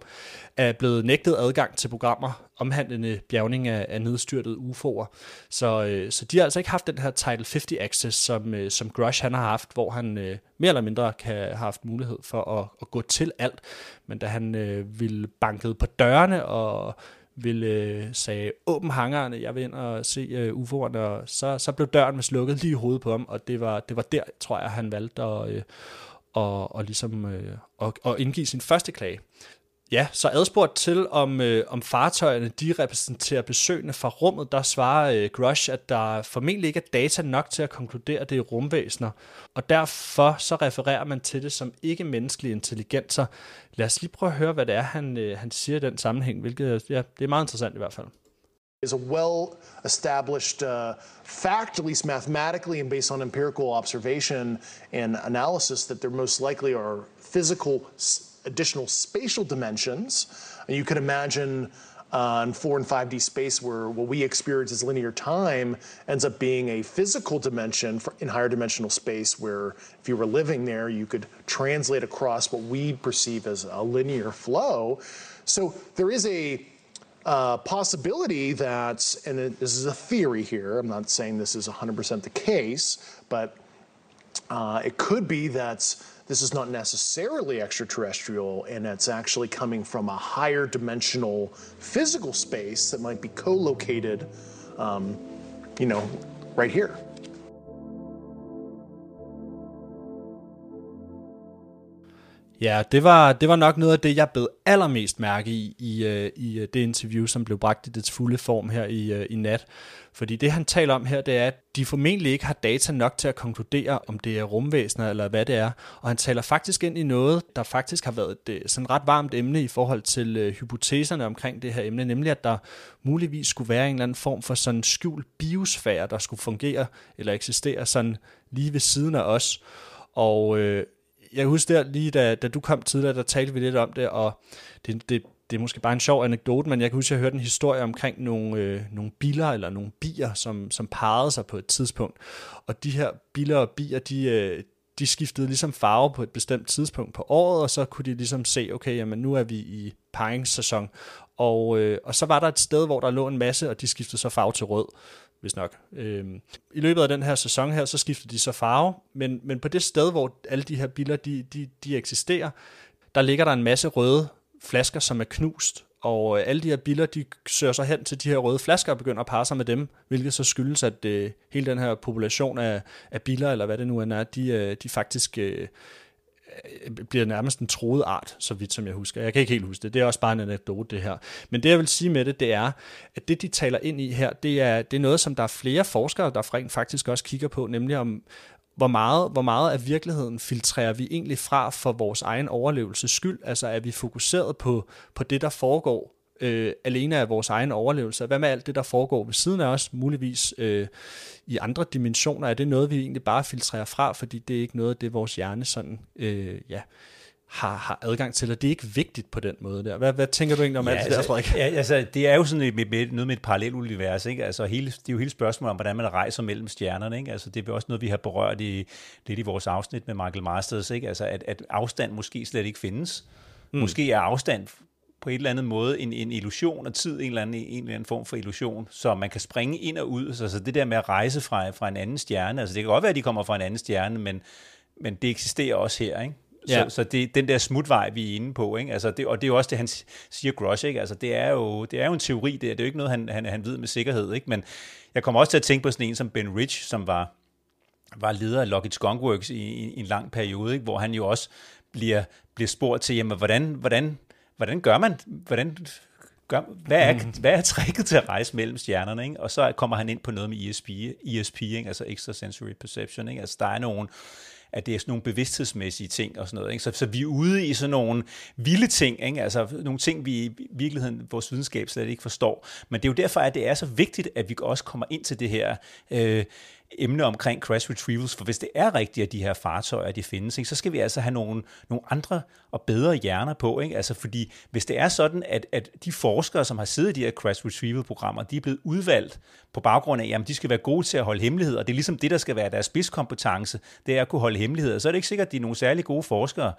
er blevet nægtet adgang til programmer omhandlende bjergning af, af nedstyrtede UFO'er. Så, øh, så de har altså ikke haft den her Title 50 access, som, øh, som Grush han har haft, hvor han øh, mere eller mindre kan have haft mulighed for at, at gå til alt. Men da han øh, ville banket på dørene og ville øh, sagde, åben hangerne, jeg vil ind og se øh, UFO'erne, og så, så blev døren med slukket lige i hovedet på ham, og det var, det var der, tror jeg, han valgte at, øh, og, og ligesom, øh, og, og indgive sin første klage. Ja, så adspurgt til, om, øh, om fartøjerne de repræsenterer besøgende fra rummet, der svarer øh, Grush, at der formentlig ikke er data nok til at konkludere, at det er rumvæsener, og derfor så refererer man til det som ikke-menneskelige intelligenser. Lad os lige prøve at høre, hvad det er, han, øh, han siger i den sammenhæng, hvilket ja, det er meget interessant i hvert fald. is a well established uh, fact, at least mathematically and based on empirical observation and analysis, that there most likely are physical additional spatial dimensions. And you could imagine uh, in 4 and 5D space where what we experience as linear time ends up being a physical dimension for, in higher dimensional space where if you were living there, you could translate across what we perceive as a linear flow. So there is a uh, possibility that, and it, this is a theory here, I'm not saying this is 100% the case, but uh, it could be that this is not necessarily extraterrestrial and it's actually coming from a higher dimensional physical space that might be co-located, um, you know, right here. Ja, det var, det var nok noget af det, jeg blev allermest mærke i, i, øh, i øh, det interview, som blev bragt i dets fulde form her i, øh, i nat. Fordi det, han taler om her, det er, at de formentlig ikke har data nok til at konkludere, om det er rumvæsener eller hvad det er. Og han taler faktisk ind i noget, der faktisk har været et sådan ret varmt emne i forhold til øh, hypoteserne omkring det her emne, nemlig at der muligvis skulle være en eller anden form for sådan skjult biosfære, der skulle fungere eller eksistere sådan lige ved siden af os. Og øh, jeg husker der lige, da, da du kom tidligere, der talte vi lidt om det, og det, det, det er måske bare en sjov anekdote, men jeg kan huske, at jeg hørte en historie omkring nogle, øh, nogle biler eller nogle bier, som, som parrede sig på et tidspunkt. Og de her biler og bier, de, øh, de skiftede ligesom farve på et bestemt tidspunkt på året, og så kunne de ligesom se, okay, jamen nu er vi i paringssæson. Og, øh, og så var der et sted, hvor der lå en masse, og de skiftede så farve til rød hvis nok. Øhm, I løbet af den her sæson her, så skifter de så farve, men, men på det sted, hvor alle de her biler, de, de, de eksisterer, der ligger der en masse røde flasker, som er knust, og øh, alle de her biler, de søger så hen til de her røde flasker og begynder at parre sig med dem, hvilket så skyldes, at øh, hele den her population af, af biler, eller hvad det nu end er, de, øh, de faktisk øh, Øh, bliver nærmest en troet art, så vidt som jeg husker. Jeg kan ikke helt huske det. Det er også bare en anekdote, det her. Men det, jeg vil sige med det, det er, at det, de taler ind i her, det er, det er noget, som der er flere forskere, der rent faktisk også kigger på, nemlig om, hvor meget, hvor meget af virkeligheden filtrerer vi egentlig fra for vores egen overlevelses skyld? Altså er vi fokuseret på, på det, der foregår øh, alene af vores egen overlevelse? Hvad med alt det, der foregår ved siden af os, muligvis øh, i andre dimensioner? Er det noget, vi egentlig bare filtrerer fra, fordi det er ikke noget, det vores hjerne sådan, øh, ja, har, har adgang til, og det er ikke vigtigt på den måde der. Hvad, hvad tænker du egentlig om ja, alt det altså, der, Frederik? Ja, altså, det er jo sådan et, med, noget med et parallelt univers, ikke? Altså, hele, det er jo hele spørgsmålet om, hvordan man rejser mellem stjernerne, ikke? Altså, det er også noget, vi har berørt i, lidt i vores afsnit med Michael Masters, ikke? Altså, at, at afstand måske slet ikke findes. Mm. Måske er afstand på et eller andet måde en, en illusion, og tid en eller, anden, en eller anden form for illusion, så man kan springe ind og ud. Så, så det der med at rejse fra, fra en anden stjerne, altså det kan godt være, at de kommer fra en anden stjerne, men, men det eksisterer også her, ikke? Ja. Så, så det den der smutvej, vi er inde på, ikke? Altså det, og det er jo også det, han siger Grosh, ikke? Altså det er jo, det er jo en teori, det er, det er jo ikke noget, han, han, han ved med sikkerhed, ikke? Men jeg kommer også til at tænke på sådan en som Ben Rich, som var, var leder af Lockheed Skunk Works i, i, i en lang periode, ikke? hvor han jo også bliver, bliver spurgt til, jamen, hvordan, hvordan, hvordan gør man, hvordan gør, hvad, er, mm. hvad er tricket til at rejse mellem stjernerne? Ikke? Og så kommer han ind på noget med ESP, ESP ikke? altså Extrasensory Perception. Ikke? Altså der er nogle, at det er sådan nogle bevidsthedsmæssige ting og sådan noget. Ikke? Så, så vi er ude i sådan nogle vilde ting, ikke? altså nogle ting, vi i virkeligheden, vores videnskab slet ikke forstår. Men det er jo derfor, at det er så vigtigt, at vi også kommer ind til det her øh, emne omkring crash retrievals, for hvis det er rigtigt, at de her fartøjer, de findes, ikke, så skal vi altså have nogle, nogle andre og bedre hjerner på, ikke? Altså fordi hvis det er sådan, at, at de forskere, som har siddet i de her crash retrieval-programmer, de er blevet udvalgt på baggrund af, at de skal være gode til at holde hemmeligheder, og det er ligesom det, der skal være deres spidskompetence, det er at kunne holde hemmeligheder, så er det ikke sikkert, at de er nogle særlig gode forskere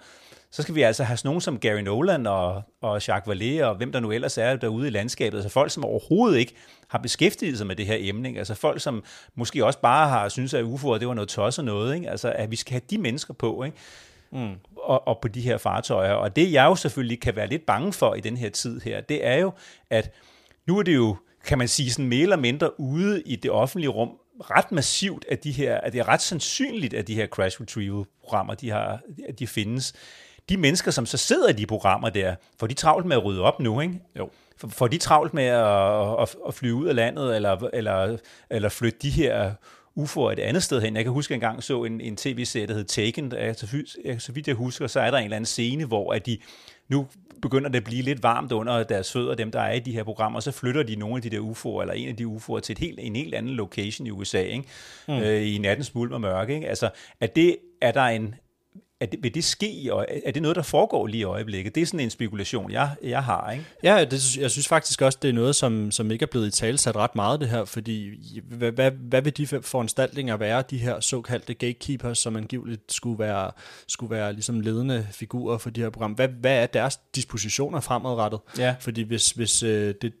så skal vi altså have sådan nogen som Gary Nolan og, og Jacques Vallée og hvem der nu ellers er derude i landskabet. Altså folk, som overhovedet ikke har beskæftiget sig med det her emne. Ikke? Altså folk, som måske også bare har synes at UFO'er det var noget tosset noget. Ikke? Altså at vi skal have de mennesker på. Ikke? Mm. Og, og på de her fartøjer. Og det jeg jo selvfølgelig kan være lidt bange for i den her tid her, det er jo, at nu er det jo, kan man sige, sådan mere eller mindre ude i det offentlige rum, ret massivt, at, de her, at det er ret sandsynligt, at de her crash retrieval programmer, de, har, at de findes de mennesker, som så sidder i de programmer der, får de travlt med at rydde op nu, ikke? Jo. Får de travlt med at, at, at flyve ud af landet, eller, eller, eller flytte de her UFO'er et andet sted hen. Jeg kan huske, at jeg engang så en, en tv-serie, der hed Taken. Så, vidt jeg husker, så er der en eller anden scene, hvor at de nu begynder det at blive lidt varmt under deres fødder, dem der er i de her programmer, så flytter de nogle af de der UFO'er, eller en af de UFO'er til et helt, en helt anden location i USA, ikke? Mm. Øh, i nattens mulm og mørke. Ikke? Altså, at det er der en, er det, vil det ske? Og er det noget, der foregår lige i øjeblikket? Det er sådan en spekulation, jeg, jeg har. Ikke? Ja, det, jeg synes faktisk også, det er noget, som, som ikke er blevet i tale sat ret meget det her, fordi hvad, hvad, hvad vil de foranstaltninger være, de her såkaldte gatekeepers, som angiveligt skulle være, skulle være ligesom ledende figurer for de her program? Hvad, hvad er deres dispositioner fremadrettet? Ja. Fordi hvis, hvis øh, det,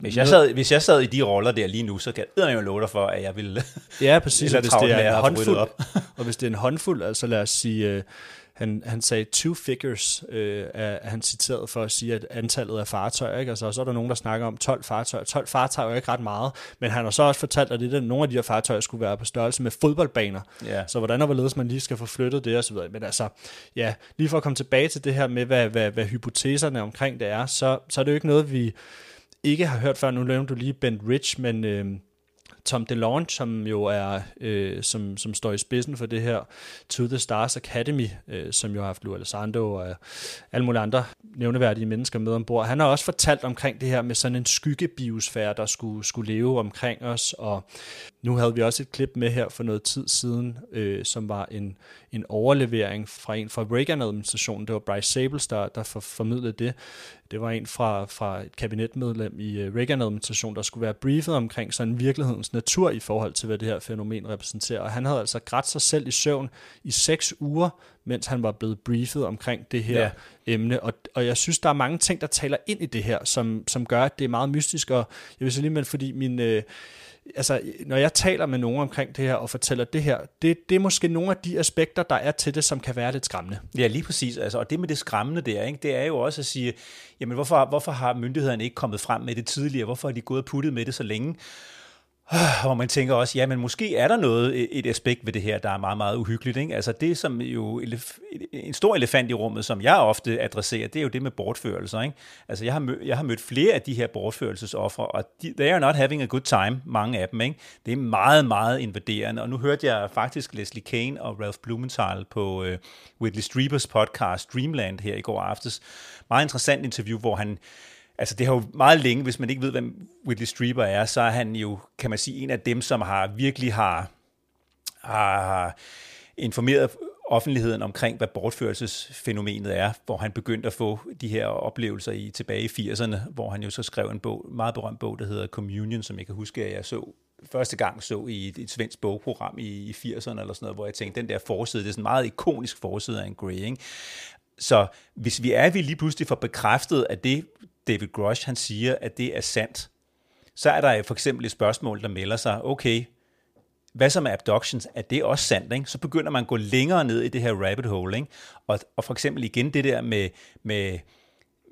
hvis jeg, sad, hvis jeg sad i de roller der lige nu, så kan jeg jo love dig for, at jeg ville... Ja, præcis. hvis det er en håndfuld, op. og hvis det er en håndfuld, altså lad os sige, øh, han, han sagde two figures, øh, er, han citeret for at sige, at antallet af fartøjer, ikke? Altså, så er der nogen, der snakker om 12 fartøjer. 12 fartøjer er ikke ret meget, men han har så også fortalt, at det, at nogle af de her fartøjer skulle være på størrelse med fodboldbaner. Yeah. Så hvordan og hvorledes man lige skal få flyttet det og videre. Men altså, ja, lige for at komme tilbage til det her med, hvad, hvad, hvad hypoteserne omkring det er, så, så er det jo ikke noget, vi ikke har hørt før, nu nævnte du lige Ben Rich, men øh, Tom DeLonge, som jo er, øh, som, som står i spidsen for det her To the Stars Academy, øh, som jo har haft Lou Alessandro og øh, alle mulige andre nævneværdige mennesker med ombord. Han har også fortalt omkring det her med sådan en skyggebiosfære, der skulle, skulle leve omkring os, og nu havde vi også et klip med her for noget tid siden, øh, som var en, en overlevering fra en fra Reagan-administrationen. Det var Bryce Sables, der, der for, formidlede det. Det var en fra, fra et kabinetmedlem i øh, Reagan-administrationen, der skulle være briefet omkring sådan virkelighedens natur i forhold til, hvad det her fænomen repræsenterer. Og han havde altså grædt sig selv i søvn i seks uger, mens han var blevet briefet omkring det her ja. emne. Og, og jeg synes, der er mange ting, der taler ind i det her, som, som gør, at det er meget mystisk. Og jeg vil så lige med, fordi min... Øh, altså, når jeg taler med nogen omkring det her og fortæller det her, det, det er måske nogle af de aspekter, der er til det, som kan være lidt skræmmende. Ja, lige præcis. Altså, og det med det skræmmende der, ikke, det er jo også at sige, jamen hvorfor, hvorfor har myndighederne ikke kommet frem med det tidligere? Hvorfor har de gået og puttet med det så længe? Hvor man tænker også, ja, men måske er der noget, øh, et aspekt ved det her, der er meget, meget uhyggeligt. Ikke? Altså det, som jo en stor elefant i rummet, som jeg ofte adresserer, det er jo det med bortførelser. Ikke? Altså jeg har, mød, jeg har mødt flere af de her bortførelsesoffre, og de, they are not having a good time, mange af dem. Ikke? Det er meget, meget invaderende, og nu hørte jeg faktisk Leslie Kane og Ralph Blumenthal på øh, Whitley Strieber's podcast Dreamland her i går aftes. Meget interessant interview, hvor han Altså det har jo meget længe, hvis man ikke ved, hvem Whitley Strieber er, så er han jo, kan man sige, en af dem, som har virkelig har, har informeret offentligheden omkring, hvad bortførelsesfænomenet er, hvor han begyndte at få de her oplevelser i tilbage i 80'erne, hvor han jo så skrev en bog, meget berømt bog, der hedder Communion, som jeg kan huske, at jeg så første gang så i et, et svensk bogprogram i, i 80'erne eller sådan noget, hvor jeg tænkte, den der forside, det er sådan en meget ikonisk forside af en Grey, ikke? Så hvis vi er vi lige pludselig får bekræftet, at det David Grosh han siger, at det er sandt, så er der for eksempel et spørgsmål, der melder sig, okay, hvad som er abductions, er det også sandt? Ikke? Så begynder man at gå længere ned i det her rabbit hole. Ikke? Og, og for eksempel igen det der med, med,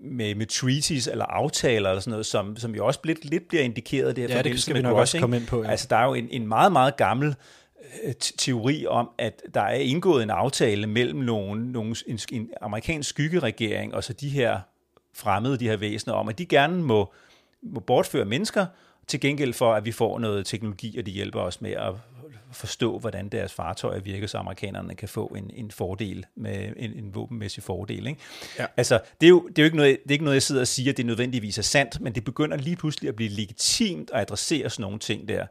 med, med treaties eller aftaler eller sådan noget, som, som jo også lidt, lidt bliver indikeret der. Ja, det skal vi nok Grosh, også komme ind på. Ja. Altså der er jo en, en meget, meget gammel øh, teori om, at der er indgået en aftale mellem nogle, nogle, en, en amerikansk skyggeregering og så de her fremmede, de her væsener, om, at de gerne må, må bortføre mennesker, til gengæld for, at vi får noget teknologi, og de hjælper os med at forstå, hvordan deres fartøjer virker, så amerikanerne kan få en, en fordel, med en, en våbenmæssig fordel. Ikke? Ja. Altså, det er, jo, det, er jo ikke noget, det er ikke noget, jeg sidder og siger, at det nødvendigvis er sandt, men det begynder lige pludselig at blive legitimt at adressere sådan nogle ting der.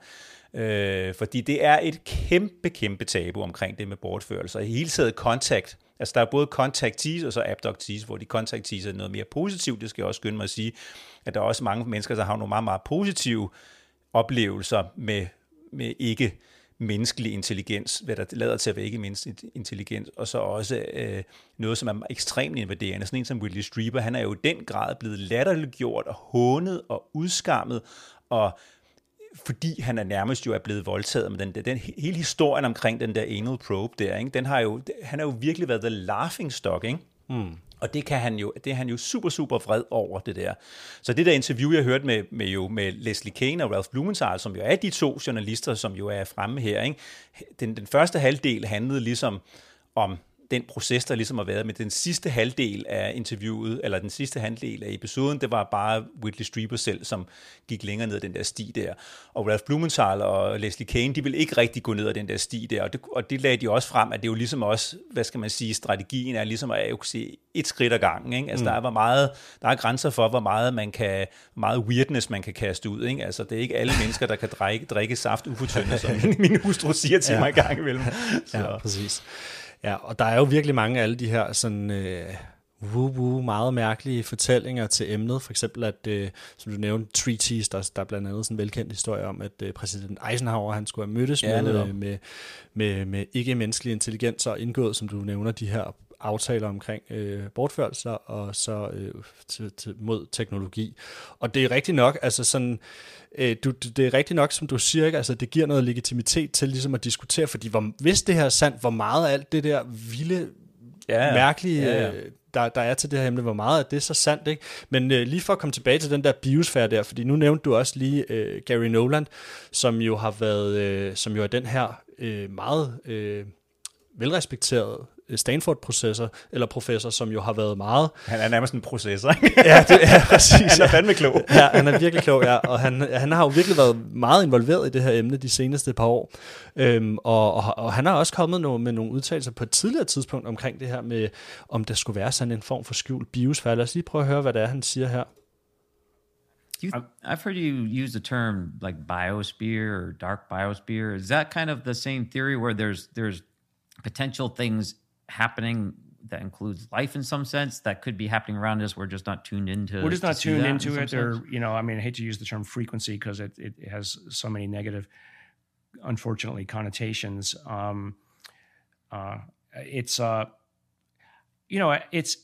Øh, fordi det er et kæmpe, kæmpe tabu omkring det med bortførelser. I hele taget kontakt Altså der er både contactees og så abductees, hvor de contactees er noget mere positivt, det skal jeg også skynde mig at sige, at der er også mange mennesker, der har nogle meget, meget positive oplevelser med, med ikke menneskelig intelligens, hvad der lader til at være ikke mindst intelligens, og så også øh, noget, som er ekstremt invaderende. Sådan en som Whitley Strieber, han er jo i den grad blevet latterliggjort og hånet og udskammet, og fordi han er nærmest jo er blevet voldtaget med den den hele historien omkring den der anal probe der, ikke? den har jo, han har jo virkelig været the laughing stock, ikke? Mm. Og det kan han jo, det er han jo super, super vred over, det der. Så det der interview, jeg hørte med, med, jo, med Leslie Kane og Ralph Blumenthal, som jo er de to journalister, som jo er fremme her, ikke? Den, den første halvdel handlede ligesom om den proces, der ligesom har været med den sidste halvdel af interviewet, eller den sidste halvdel af episoden, det var bare Whitley Strieber selv, som gik længere ned ad den der sti der. Og Ralph Blumenthal og Leslie Kane, de ville ikke rigtig gå ned ad den der sti der, og det, og det lagde de også frem, at det jo ligesom også, hvad skal man sige, strategien er ligesom at jo se et skridt ad gangen. Ikke? Altså mm. der, er, hvor meget, der er grænser for, hvor meget man kan, meget weirdness man kan kaste ud. Ikke? Altså det er ikke alle mennesker, der kan drikke, drikke saft ufortyndet, som min hustru siger til ja. mig en gang imellem. Så. Ja, præcis. Ja, og der er jo virkelig mange af alle de her sådan... Øh woo-woo, meget mærkelige fortællinger til emnet. For eksempel, at, øh, som du nævnte, treaties, der, der er blandt andet sådan en velkendt historie om, at øh, præsident Eisenhower, han skulle have mødtes ja, med, øh, med, med, med ikke-menneskelig intelligens og indgået, som du nævner, de her aftaler omkring øh, bortførelser og så øh, til, til, mod teknologi. Og det er rigtigt nok, altså sådan, øh, du, det er rigtigt nok, som du siger, ikke? altså det giver noget legitimitet til ligesom at diskutere, fordi hvor, hvis det her er sandt, hvor meget af alt det der vilde, ja, mærkelige, ja, ja. Øh, der, der er til det her emne, hvor meget af det er så sandt, ikke? Men øh, lige for at komme tilbage til den der biosfære der, fordi nu nævnte du også lige øh, Gary Nolan, som jo har været, øh, som jo er den her øh, meget øh, velrespekteret Stanford-professor, eller professor, som jo har været meget... Han er nærmest en processor, ja, det er præcis. han er fandme klog. ja, han er virkelig klog, ja. Og han, han har jo virkelig været meget involveret i det her emne de seneste par år. Øhm, og, og, og han har også kommet no, med nogle udtalelser på et tidligere tidspunkt omkring det her med, om der skulle være sådan en form for skjult biosfære. Lad os lige prøve at høre, hvad det er, han siger her. You, I've heard you use the term like biosphere or dark biosphere. Is that kind of the same theory where there's there's potential things happening that includes life in some sense that could be happening around us. We're just not tuned into. We're just not tuned into in it, or you know, I mean, I hate to use the term frequency because it, it has so many negative, unfortunately, connotations. Um, uh, it's uh, you know, it's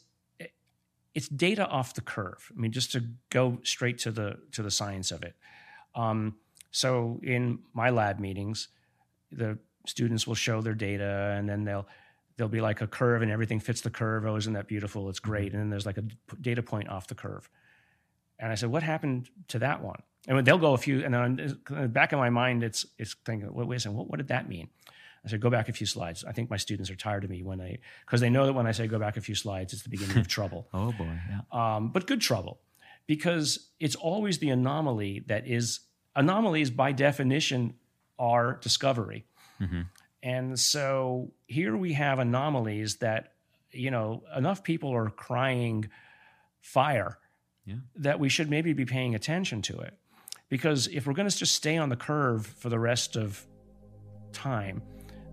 it's data off the curve. I mean, just to go straight to the to the science of it. Um, So in my lab meetings, the students will show their data and then they'll there'll be like a curve and everything fits the curve. Oh, isn't that beautiful? It's great. And then there's like a data point off the curve. And I said, what happened to that one? And they'll go a few, and then in the back of my mind, it's it's thinking, wait, wait a second, what, what did that mean? I said, go back a few slides. I think my students are tired of me when I, because they know that when I say go back a few slides, it's the beginning of trouble. Oh boy, yeah. Um, but good trouble, because it's always the anomaly that is anomalies by definition are discovery. Mm-hmm. And so here we have anomalies that, you know, enough people are crying fire Yeah. that we should maybe be paying attention to it. Because if we're going to just stay on the curve for the rest of time,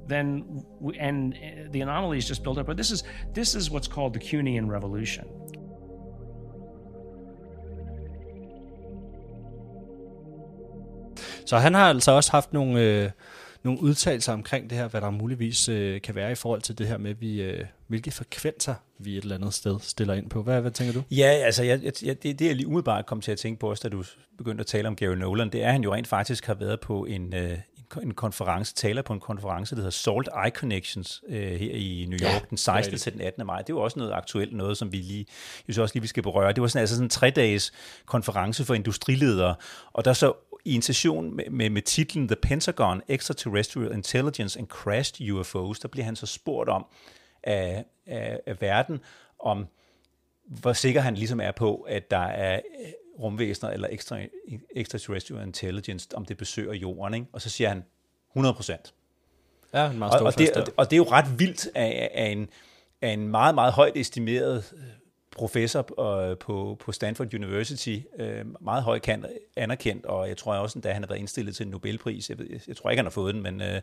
then we, and uh, the anomalies just build up. But this is this is what's called the Cunean revolution. Så han har altså også haft nogle, øh, nogle udtalelser omkring det her, hvad der muligvis øh, kan være i forhold til det her med, vi, øh, hvilke frekvenser vi et eller andet sted stiller ind på. Hvad, hvad tænker du? Ja, altså jeg, jeg, det, det jeg lige umiddelbart kom til at tænke på, også da du begyndte at tale om Gary Nolan, det er, at han jo rent faktisk har været på en, øh, en, en konference, taler på en konference, der hedder Salt Eye Connections øh, her i New York, Ja, den 16. rigtigt. til den 18. maj. Det er jo også noget aktuelt, noget som vi lige, jeg synes også lige, vi skal berøre. Det var sådan, altså sådan en tre-dages konference for industriledere, og der så i en session med, med, med titlen The Pentagon, Extraterrestrial Intelligence and Crashed UFOs, der bliver han så spurgt om af, af, af verden, om hvor sikker han ligesom er på, at der er øh, rumvæsener eller ekstra, extraterrestrial intelligence, om det besøger jorden. Ikke? Og så siger han 100 procent. Ja, en meget og, stor og, det, fast der. og, og det er jo ret vildt af, af, en, af en meget, meget højt estimeret øh, professor øh, på, på Stanford University, øh, meget højt anerkendt, og jeg tror også, at han har været indstillet til en Nobelpris. Jeg, ved, jeg, tror ikke, han har fået den, men øh,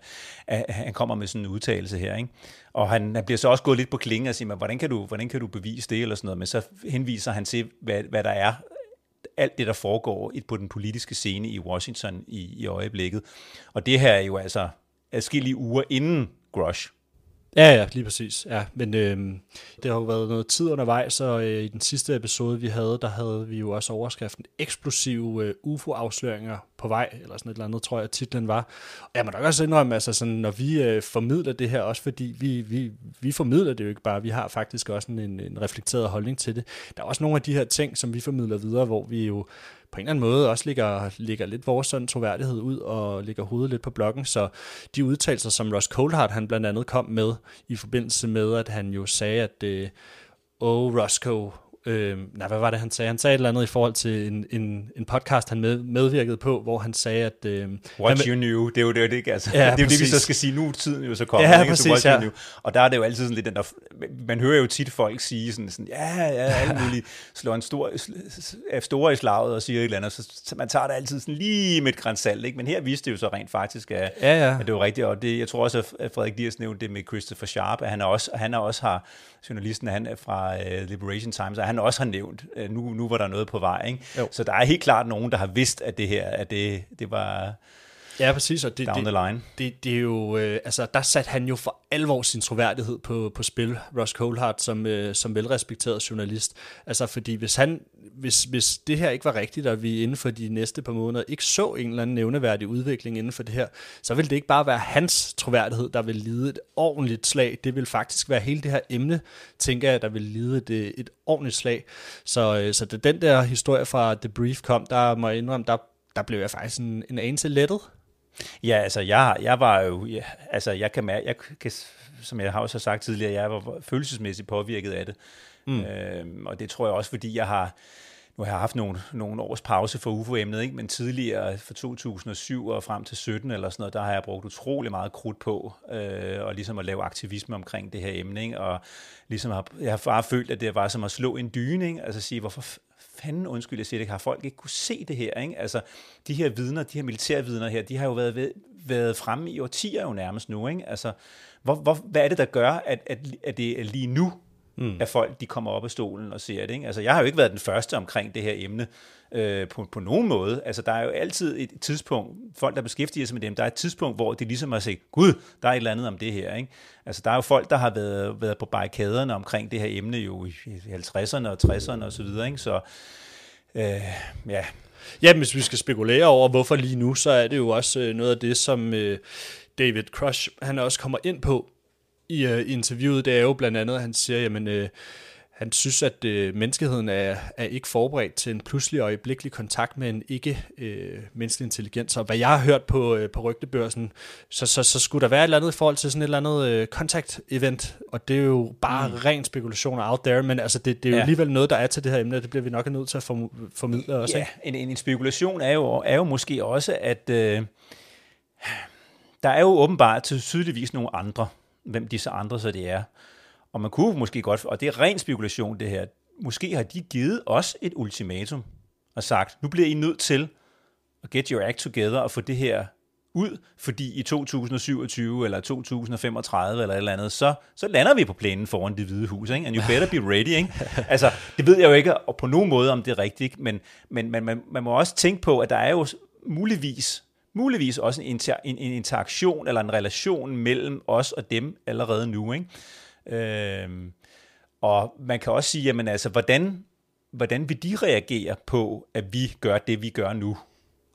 han kommer med sådan en udtalelse her. Ikke? Og han, han bliver så også gået lidt på klingen og siger, men, hvordan, kan du, hvordan kan du bevise det, eller sådan noget, men så henviser han til, hvad, hvad der er alt det, der foregår i- på den politiske scene i Washington i, i øjeblikket. Og det her er jo altså adskillige uger inden Grush. Ja, ja, lige præcis. Ja, men øh, det har jo været noget tid undervejs, så øh, i den sidste episode, vi havde, der havde vi jo også overskriften eksplosive øh, UFO-afsløringer på vej, eller sådan et eller andet, tror jeg, titlen var. Og jeg må nok også indrømme, altså sådan, når vi øh, formidler det her, også fordi vi, vi, vi formidler det jo ikke bare, vi har faktisk også en, en reflekteret holdning til det. Der er også nogle af de her ting, som vi formidler videre, hvor vi jo på en eller anden måde også ligger, ligger lidt vores sådan troværdighed ud og ligger hovedet lidt på blokken. Så de udtalelser, som Ross Coldhart han blandt andet kom med i forbindelse med, at han jo sagde, at øh, oh, Roscoe, øh, nej, hvad var det, han sagde? Han sagde et eller andet i forhold til en, en, en podcast, han med, medvirkede på, hvor han sagde, at... Øh, What han, you knew, det er jo det, det ikke? Altså, Ja, det er jo det, vi præcis. så skal sige. Nu er tiden jo så kommet. Ja, ikke? Så præcis, what you ja. knew. Og der er det jo altid sådan lidt den der... Man hører jo tit folk sige sådan, sådan ja, ja, alt muligt, slår en stor, store i slaget og siger et eller andet, så, så man tager det altid sådan lige med et græns salt, ikke? Men her viste det jo så rent faktisk, at, Ja, ja. at det var rigtigt. Og det, jeg tror også, at Frederik Dias nævnte det med Christopher Sharp, at han er også, han er også har, journalisten han er fra uh, Liberation Times, at han også har nævnt, uh, nu, nu var der noget på vej. Ikke? Jo. Så der er helt klart nogen, der har vidst, at det her, at det, det var Ja, præcis. Og det, down det, the line. Det, det er jo, øh, altså, der satte han jo for alvor sin troværdighed på, på spil, Ross Coulthard, som, øh, som velrespekteret journalist. Altså, fordi hvis, han, hvis, hvis det her ikke var rigtigt, og vi inden for de næste par måneder ikke så en eller anden nævneværdig udvikling inden for det her, så ville det ikke bare være hans troværdighed, der vil lide et ordentligt slag. Det vil faktisk være hele det her emne, tænker jeg, der vil lide et, øh, et ordentligt slag. Så, øh, så da den der historie fra The Brief kom, der må jeg indrømme, der, der blev jeg faktisk en, en anelse lettet. Ja, altså jeg, jeg var jo, ja, altså jeg kan mærke, jeg kan, som jeg har også sagt tidligere, jeg var følelsesmæssigt påvirket af det. Mm. Mm. Øhm, og det tror jeg også, fordi jeg har, nu har jeg haft nogle, nogle års pause for UFO-emnet, ikke? men tidligere fra 2007 og frem til 17 eller sådan noget, der har jeg brugt utrolig meget krudt på, øh, og ligesom at lave aktivisme omkring det her emne, ikke? og ligesom har, jeg har bare følt, at det var som at slå en dyne, ikke? altså sige, hvorfor fanden, undskyld, jeg siger det, har folk ikke kunne se det her, ikke? altså de her vidner, de her militærvidner her, de har jo været, ved, været fremme i årtier jo nærmest nu, ikke? altså hvor, hvor, hvad er det, der gør, at, at, at det er lige nu, mm. at folk de kommer op af stolen og ser det. Ikke? Altså, jeg har jo ikke været den første omkring det her emne øh, på, på nogen måde. Altså, der er jo altid et tidspunkt, folk der beskæftiger sig med dem, der er et tidspunkt, hvor de ligesom har set, gud, der er et eller andet om det her. Ikke? Altså, der er jo folk, der har været, været på barrikaderne omkring det her emne jo i 50'erne og 60'erne og så videre. Ikke? Så Øh, ja. Ja, hvis vi skal spekulere over, hvorfor lige nu, så er det jo også øh, noget af det, som øh, David Crush, han også kommer ind på i øh, interviewet. Det er jo blandt andet, at han siger, jamen, øh, han synes, at øh, menneskeheden er, er ikke forberedt til en pludselig og øjeblikkelig kontakt med en ikke-menneskelig øh, intelligens. Og hvad jeg har hørt på, øh, på rygtebørsen, så, så, så skulle der være et eller andet i forhold til sådan et eller andet øh, contact-event. Og det er jo bare mm. ren spekulation out there, men altså, det, det er jo ja. alligevel noget, der er til det her emne, det bliver vi nok nødt til at formidle også. Ja, en, en spekulation er jo, er jo måske også, at øh, der er jo åbenbart til tydeligvis nogle andre, hvem disse andre så det er, og man kunne måske godt, og det er ren spekulation det her, måske har de givet os et ultimatum og sagt, nu bliver I nødt til at get your act together og få det her ud, fordi i 2027 eller 2035 eller et eller andet, så, så lander vi på plænen foran det hvide hus, ikke? and you better be ready. Ikke? altså, det ved jeg jo ikke og på nogen måde, om det er rigtigt, men, men, men man, man må også tænke på, at der er jo muligvis muligvis også en, inter, en, en interaktion eller en relation mellem os og dem allerede nu. Ikke? Øh, og man kan også sige, jamen altså, hvordan, hvordan vil de reagere på, at vi gør det, vi gør nu?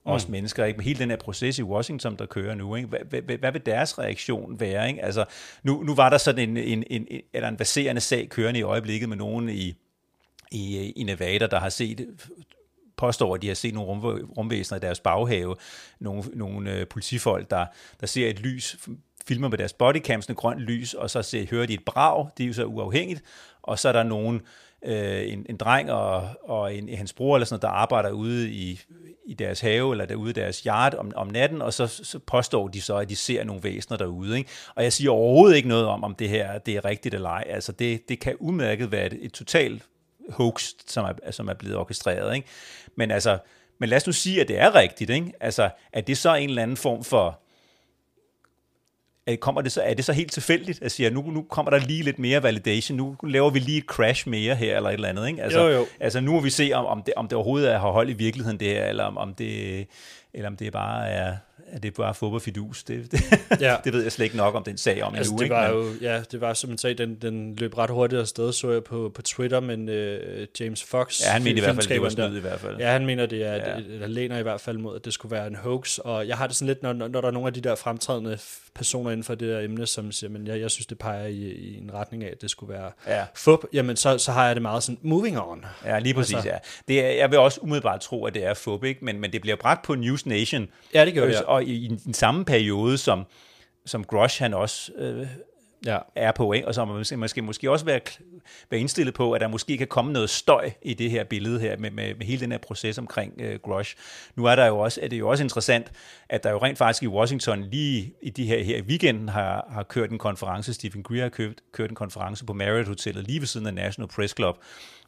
Os mm. mennesker, ikke? Med hele den her proces i Washington, der kører nu, ikke? Hvad, hvad, hvad vil deres reaktion være? Ikke? Altså, nu, nu var der sådan en, en, en, eller en baserende sag kørende i øjeblikket med nogen i, i, i Nevada, der har set påstår, at de har set nogle rum, rumvæsener i deres baghave, nogle, nogle øh, politifolk, der, der ser et lys filmer med deres bodycams, en grønt lys, og så ser, hører de et brag, det er jo så uafhængigt, og så er der nogen, øh, en, en dreng og, og en, hans bror eller sådan noget, der arbejder ude i, i deres have, eller derude i deres yard om, om natten, og så, så påstår de så, at de ser nogle væsener derude. Ikke? Og jeg siger overhovedet ikke noget om, om det her det er rigtigt eller ej. Altså det, det kan udmærket være et, et totalt hoax, som er, som er blevet orkestreret. Ikke? Men altså, men lad os nu sige, at det er rigtigt. Ikke? Altså, er det så en eller anden form for kommer det så, er det så helt tilfældigt at sige, nu, nu kommer der lige lidt mere validation, nu laver vi lige et crash mere her, eller et eller andet, ikke? Altså, jo, jo. altså nu må vi se, om, om, det, om det overhovedet er, har hold i virkeligheden det her, eller om, om det, eller om det bare er, at det bare fodboldfidus. Det, det, ja. det ved jeg slet ikke nok om den sag om altså, endnu. Det ikke? var jo, ja, det var som en sag, den, den løb ret hurtigt afsted, så jeg på, på Twitter, men uh, James Fox... Ja, han mener i hvert fald, det var snyd i hvert fald. Ja, han mener, det er, ja. det, læner i hvert fald mod, at det skulle være en hoax, og jeg har det sådan lidt, når, når der er nogle af de der fremtrædende personer inden for det der emne, som siger, men jeg, jeg synes, det peger i, i en retning af, at det skulle være ja. fup, jamen så, så har jeg det meget sådan, moving on. Ja, lige præcis, altså. ja. Det er, jeg vil også umiddelbart tro, at det er fup, ikke? Men, men det bliver bragt på News Nation. Ja, det gør det. Og i, i den samme periode, som, som Grush han også øh, ja. er på, ikke? og så man måske, måske også være, være indstillet på, at der måske kan komme noget støj i det her billede her, med, med, med hele den her proces omkring øh, Grush. Nu er der jo også, er det jo også interessant, at der jo rent faktisk i Washington lige i de her, her i weekenden har, har kørt en konference, Stephen Greer har kørt, kørt en konference på Marriott Hotellet lige ved siden af National Press Club,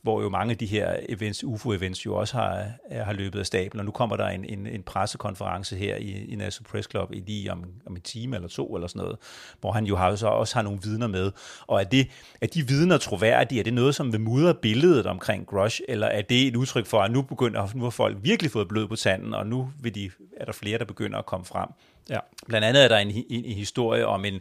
hvor jo mange af de her events, UFO-events jo også har, har løbet af stablen, og nu kommer der en, en, en pressekonference her i, i National Press Club i lige om, om en time eller to eller sådan noget, hvor han jo har, så også har nogle vidner med. Og er, det, er de vidner troværdige? Er det noget, som vil mudre billedet omkring Grush, eller er det et udtryk for, at nu begynder nu har folk virkelig fået blød på tanden, og nu vil de, er der flere, der begynder at komme frem? Ja. Blandt andet er der en, en, en historie om en,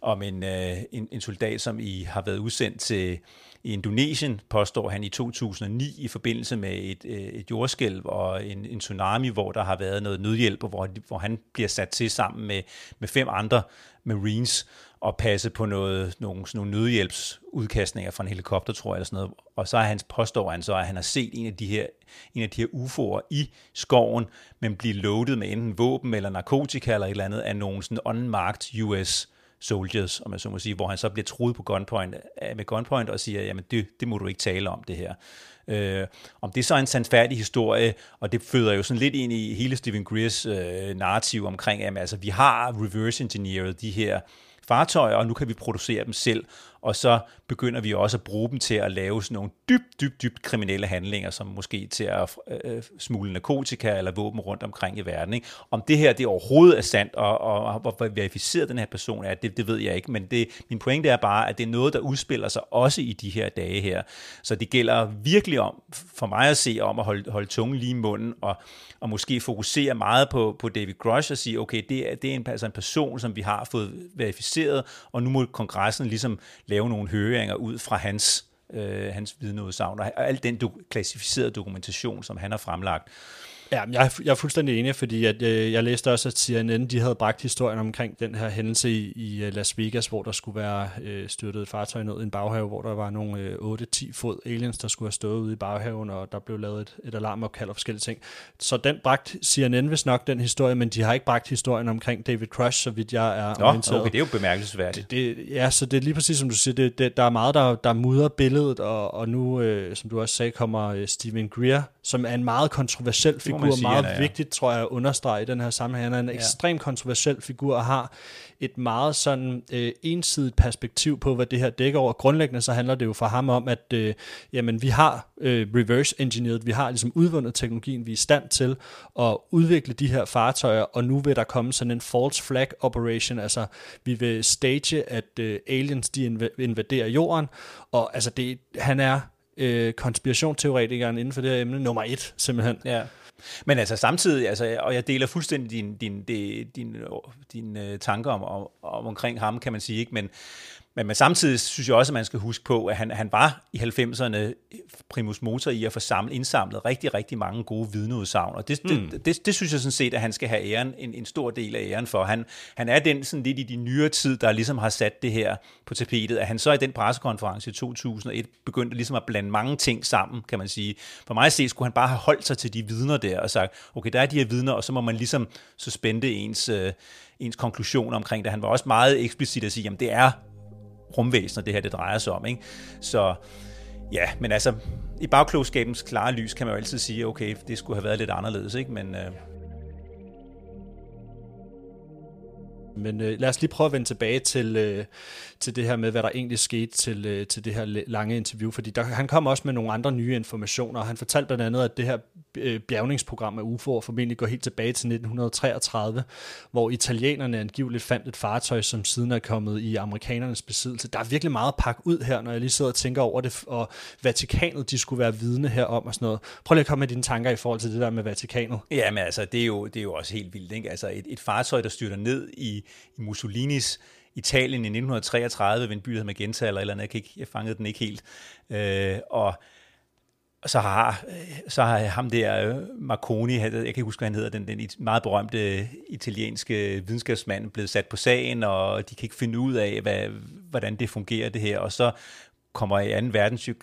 om en, øh, en, en soldat, som I har været udsendt til i Indonesien, påstår han i 2009, i forbindelse med et, øh, et jordskælv og en, en tsunami, hvor der har været noget nødhjælp, og hvor, hvor han bliver sat til sammen med, med fem andre Marines og passe på noget, nogle, sådan nogle nødhjælpsudkastninger fra en helikopter, tror jeg, eller sådan noget. Og så er hans, påstår han så, at han har set en af de her, en af de her UFO'er i skoven, men blive loadet med enten våben eller narkotika eller et eller andet af nogle sådan unmarked US soldiers, om jeg så må sige, hvor han så bliver truet på gunpoint, øh, med gunpoint og siger, jamen det, det må du ikke tale om det her. Øh, om det er så en sandfærdig historie, og det føder jo sådan lidt ind i hele Stephen Greers øh, narrativ omkring, at altså, vi har reverse engineered de her fartøjer, og nu kan vi producere dem selv, og så begynder vi også at bruge dem til at lave sådan nogle dybt, dybt, dybt kriminelle handlinger, som måske til at øh, øh smule narkotika eller våben rundt omkring i verden. Ikke? Om det her det overhovedet er sandt, og, og, og hvor verificeret den her person er, det, det ved jeg ikke, men det, min pointe er bare, at det er noget, der udspiller sig også i de her dage her. Så det gælder virkelig om, for mig at se, om at holde, holde tungen lige i munden, og, og måske fokusere meget på, på David Grush og sige, okay, det er, det er en, altså en person, som vi har fået verificeret, og nu må kongressen ligesom lave lave nogle høringer ud fra hans øh, hans vidneudsagn, og al den do- klassificerede dokumentation, som han har fremlagt. Ja, jeg er, jeg er fuldstændig enig, fordi at, øh, jeg læste også, at CNN de havde bragt historien omkring den her hændelse i, i øh, Las Vegas, hvor der skulle være øh, styrtet et fartøj ned i en baghave, hvor der var nogle øh, 8-10 fod aliens, der skulle have stået ude i baghaven, og der blev lavet et, et alarmopkald og forskellige ting. Så den bragt CNN hvis nok den historie, men de har ikke bragt historien omkring David Crush, så vidt jeg er Nå, orienteret. okay, det er jo bemærkelsesværdigt. Det, det, ja, så det er lige præcis som du siger, det, det, der er meget, der, der mudrer billedet, og, og nu, øh, som du også sagde, kommer øh, Stephen Greer, som er en meget kontroversiel figur, figur, sige, meget er, ja. vigtigt, tror jeg, at understrege i den her sammenhæng. Han er en ja. ekstremt kontroversiel figur og har et meget sådan øh, ensidigt perspektiv på, hvad det her dækker over. Grundlæggende så handler det jo for ham om, at øh, jamen, vi har øh, reverse engineered, vi har ligesom udvundet teknologien, vi er i stand til at udvikle de her fartøjer, og nu vil der komme sådan en false flag operation, altså vi vil stage, at øh, aliens de invaderer jorden, og altså det, han er øh, konspirationsteoretikeren inden for det her emne nummer et, simpelthen. Ja. Men altså samtidig, altså, og jeg deler fuldstændig din, din, din, din, din tanker om, om, om omkring ham, kan man sige, ikke? Men, men, men samtidig synes jeg også, at man skal huske på, at han, han var i 90'erne primus motor i at få samlet, indsamlet rigtig, rigtig mange gode vidneudsagn. Og det, mm. det, det, det, synes jeg sådan set, at han skal have æren, en, en stor del af æren for. Han, han er den sådan lidt i de nyere tid, der ligesom har sat det her på tapetet. At han så i den pressekonference i 2001 begyndte ligesom at blande mange ting sammen, kan man sige. For mig at se, skulle han bare have holdt sig til de vidner der og sagt, okay, der er de her vidner, og så må man ligesom suspende ens, øh, ens konklusion omkring det. Han var også meget eksplicit at sige, jamen det er rumvæsener, det her det drejer sig om. Ikke? Så ja, men altså, i bagklogskabens klare lys kan man jo altid sige, okay, det skulle have været lidt anderledes, ikke? men øh, Men øh, lad os lige prøve at vende tilbage til, øh, til det her med, hvad der egentlig skete til, øh, til det her lange interview, fordi der, han kom også med nogle andre nye informationer, og han fortalte blandt andet, at det her øh, bjergningsprogram af UFO'er formentlig går helt tilbage til 1933, hvor italienerne angiveligt fandt et fartøj, som siden er kommet i amerikanernes besiddelse. Der er virkelig meget at pakke ud her, når jeg lige sidder og tænker over det, og Vatikanet, de skulle være vidne herom og sådan noget. Prøv lige at komme med dine tanker i forhold til det der med Vatikanet. Ja, men altså, det er jo, det er jo også helt vildt, ikke? Altså, et, et fartøj, der styrter ned i i Mussolinis Italien i 1933 ved en by, der hedder Magenta eller eller andet. Jeg, kan ikke, jeg fangede den ikke helt. Øh, og så har, øh, så har ham der øh, Marconi, jeg kan ikke huske, hvad han hedder, den, den meget berømte italienske videnskabsmand, blevet sat på sagen, og de kan ikke finde ud af, hvad, hvordan det fungerer det her. Og så kommer i 2. verdenskrig,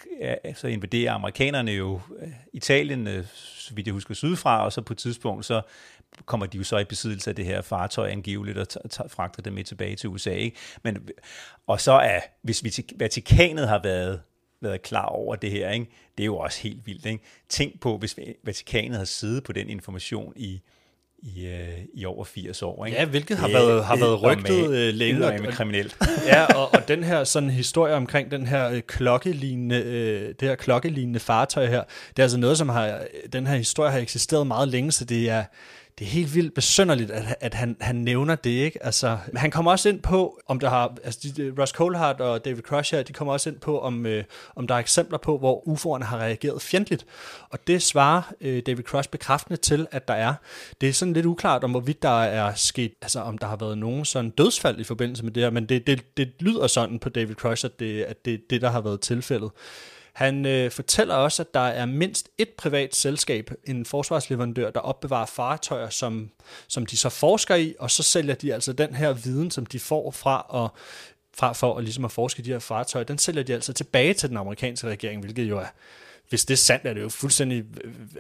så invaderer amerikanerne jo øh, Italien, så vidt jeg husker, sydfra, og så på et tidspunkt, så kommer de jo så i besiddelse af det her fartøj angiveligt og fragter det med tilbage til USA. Ikke? Men, og så er, hvis Vatikanet har været været klar over det her, ikke? det er jo også helt vildt. Ikke? Tænk på, hvis Vatikanet har siddet på den information i i, øh, i over 80 år. Ikke? Ja, hvilket har været, har været rygtet øh, længe. Med kriminelt. ja, og, og den her sådan historie omkring den her øh, klokkelignende, øh, det her klokkelignende fartøj her, det er altså noget, som har, den her historie har eksisteret meget længe, så det er, det er helt vildt besynderligt, at, at han, han nævner det, ikke? Altså, han kommer også ind på, om der har, altså de, Russ Colehart og David Crusher, de kommer også ind på, om, øh, om der er eksempler på, hvor UFO'erne har reageret fjendtligt. Og det svarer øh, David Crush bekræftende til, at der er. Det er sådan lidt uklart, om hvorvidt der er sket, altså om der har været nogen sådan dødsfald i forbindelse med det her, men det, det, det lyder sådan på David Crush, at det, at det det, der har været tilfældet. Han øh, fortæller også, at der er mindst et privat selskab, en forsvarsleverandør, der opbevarer fartøjer, som, som de så forsker i, og så sælger de altså den her viden, som de får fra at fra for at, ligesom at forske i de her fartøjer, den sælger de altså tilbage til den amerikanske regering, hvilket jo er, hvis det er sandt, er det jo fuldstændig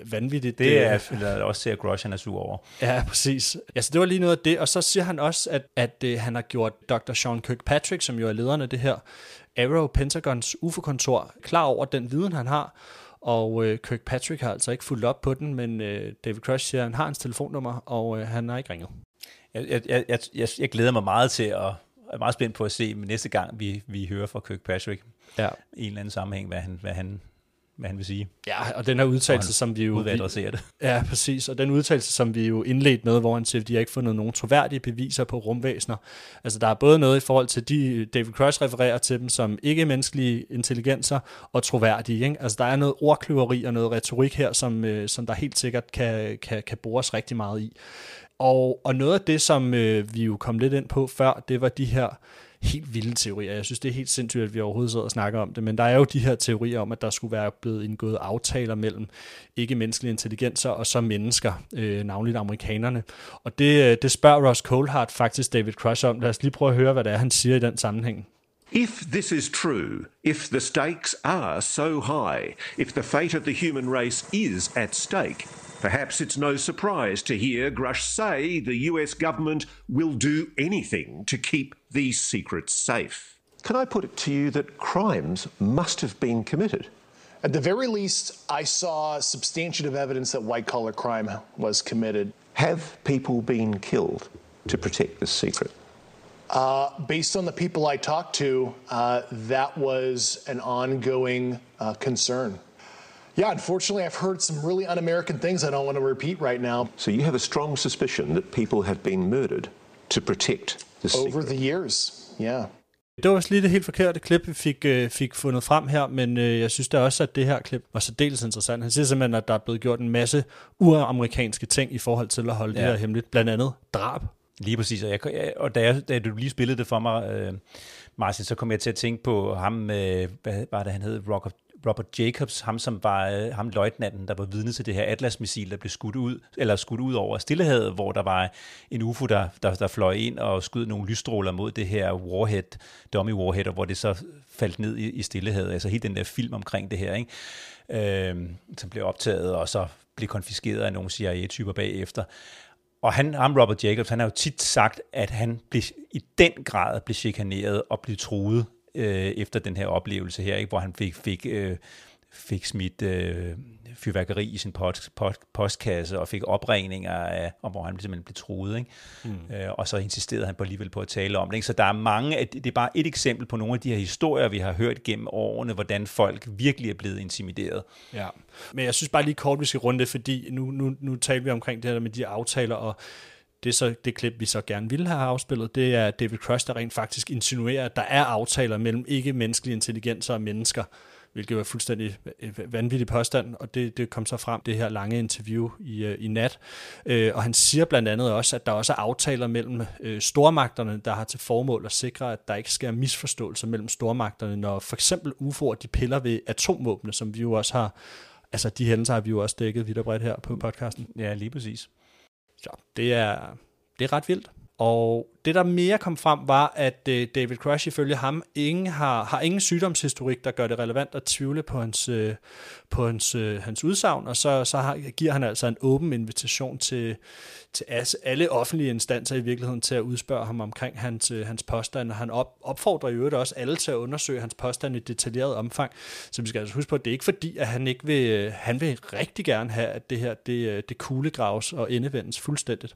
vanvittigt. Det er, det også til, at Grosh han er sur over. Ja, præcis. Ja, så det var lige noget af det, og så siger han også, at, at uh, han har gjort Dr. Sean Kirkpatrick, som jo er lederen af det her Arrow Pentagons UFO-kontor klar over den viden, han har, og øh, Kirkpatrick har altså ikke fulgt op på den, men øh, David Crush siger, at han har hans telefonnummer, og øh, han har ikke ringet. Jeg, jeg, jeg, jeg, jeg glæder mig meget til at er meget spændt på at se næste gang, vi, vi hører fra Kirkpatrick ja. i en eller anden sammenhæng, hvad han, hvad han hvad han vil sige. Ja, og den her udtalelse, som vi jo... Vi, det. Ja, præcis. Og den udtalelse, som vi jo indledt med, hvor han siger, at de har ikke fundet nogen troværdige beviser på rumvæsener. Altså, der er både noget i forhold til de, David Cross refererer til dem som ikke-menneskelige intelligenser og troværdige. Ikke? Altså, der er noget ordkløveri og noget retorik her, som, øh, som der helt sikkert kan, kan, kan bores rigtig meget i. Og, og noget af det, som øh, vi jo kom lidt ind på før, det var de her helt vilde teorier. Jeg synes, det er helt sindssygt, at vi overhovedet sidder og snakker om det, men der er jo de her teorier om, at der skulle være blevet indgået aftaler mellem ikke-menneskelige intelligenser og så mennesker, øh, navnligt amerikanerne. Og det, øh, det spørger Ross Coulthard faktisk David Crush om. Lad os lige prøve at høre, hvad det er, han siger i den sammenhæng. If this is true, if the stakes are so high, if the fate of the human race is at stake, perhaps it's no surprise to hear Grush say the US government will do anything to keep these secrets safe. Can I put it to you that crimes must have been committed? At the very least, I saw substantive evidence that white collar crime was committed. Have people been killed to protect this secret? Uh, based on the people I talked to, uh, that was an ongoing uh, concern. Yeah, unfortunately, I've heard some really un American things I don't want to repeat right now. So you have a strong suspicion that people have been murdered to protect the Over secret? the years, yeah. Det var også lige det helt forkerte klip, vi fik, øh, fik fundet frem her, men øh, jeg synes da også, at det her klip var særdeles interessant. Han siger simpelthen, at der er blevet gjort en masse uamerikanske ting i forhold til at holde ja. Det her hemmeligt. Blandt andet drab. Lige præcis, og, jeg, jeg- og da, jeg, da du lige spillede det for mig, øh, Martin, så kom jeg til at tænke på ham, øh, hvad var det, han hed, Robert, Robert Jacobs, ham som var øh, ham løjtnanten, der var vidne til det her Atlas-missil, der blev skudt ud, eller skudt ud over Stillehavet, hvor der var en UFO, der, der, der fløj ind og skød nogle lysstråler mod det her warhead, dummy warhead, og hvor det så faldt ned i, i Stillehavet. Altså hele den der film omkring det her, ikke? Øh, som blev optaget og så blev konfiskeret af nogle CIA-typer bagefter. Og han, ham Robert Jacobs, han har jo tit sagt, at han blev, i den grad blev chikaneret og blev truet øh, efter den her oplevelse her, ikke? hvor han fik, fik, øh, fik smidt øh, fyrværkeri i sin post, post, postkasse og fik opregninger af, og hvor han simpelthen blev truet. Ikke? Mm. Øh, og så insisterede han på alligevel på at tale om det. Ikke? Så der er mange, det er bare et eksempel på nogle af de her historier, vi har hørt gennem årene, hvordan folk virkelig er blevet intimideret. Ja, men jeg synes bare lige kort, vi skal runde det, fordi nu, nu, nu taler vi omkring det her med de aftaler, og det er så det klip, vi så gerne ville have afspillet, det er David Crush, der rent faktisk insinuerer, at der er aftaler mellem ikke-menneskelige intelligenser og mennesker, hvilket var fuldstændig øh, øh, vanvittig påstand, og det, det kom så frem, det her lange interview i, øh, i nat. Øh, og han siger blandt andet også, at der også er aftaler mellem øh, stormagterne, der har til formål at sikre, at der ikke sker misforståelser mellem stormagterne, når for eksempel UFO'er de piller ved atomvåbne, som vi jo også har, altså de hændelser har vi jo også dækket vidt og bredt her på podcasten. Ja, lige præcis. Så det er, det er ret vildt. Og det, der mere kom frem, var, at øh, David Crush ifølge ham ingen har, har ingen sygdomshistorik, der gør det relevant at tvivle på hans, øh, på hans, øh, hans udsagn, og så, så har, giver han altså en åben invitation til, til alle offentlige instanser i virkeligheden til at udspørge ham omkring hans, øh, hans påstand, og han op, opfordrer i øvrigt også alle til at undersøge hans påstand i detaljeret omfang. Så vi skal altså huske på, at det er ikke fordi, at han ikke vil, øh, han vil rigtig gerne have, at det her, det, øh, det kuglegraves og endevendes fuldstændigt.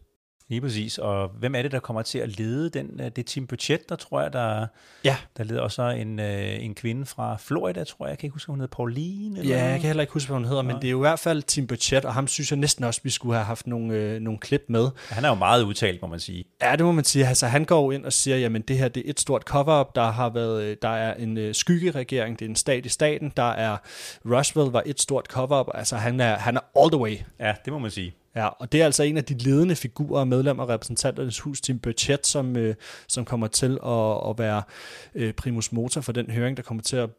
Lige præcis. Og hvem er det, der kommer til at lede den? Det er Tim Budget, der tror jeg, der, ja. der leder også en, øh, en kvinde fra Florida, tror jeg. Jeg kan ikke huske, hun hedder Pauline. Eller Ja, noget. jeg kan heller ikke huske, hvad hun hedder, men det er jo i hvert fald Tim Budget, og ham synes jeg næsten også, vi skulle have haft nogle, øh, nogle klip med. Han er jo meget udtalt, må man sige. Ja, det må man sige. Altså, han går ind og siger, jamen det her det er et stort cover-up. Der har været, øh, der er en øh, skyggeregering, det er en stat i staten. Der er Roswell var et stort cover-up. Altså, han er, han er all the way. Ja, det må man sige. Ja, og det er altså en af de ledende figurer og medlemmer af repræsentanternes hus, Tim Burchett, som, øh, som kommer til at, at være øh, primus motor for den høring, der kommer til at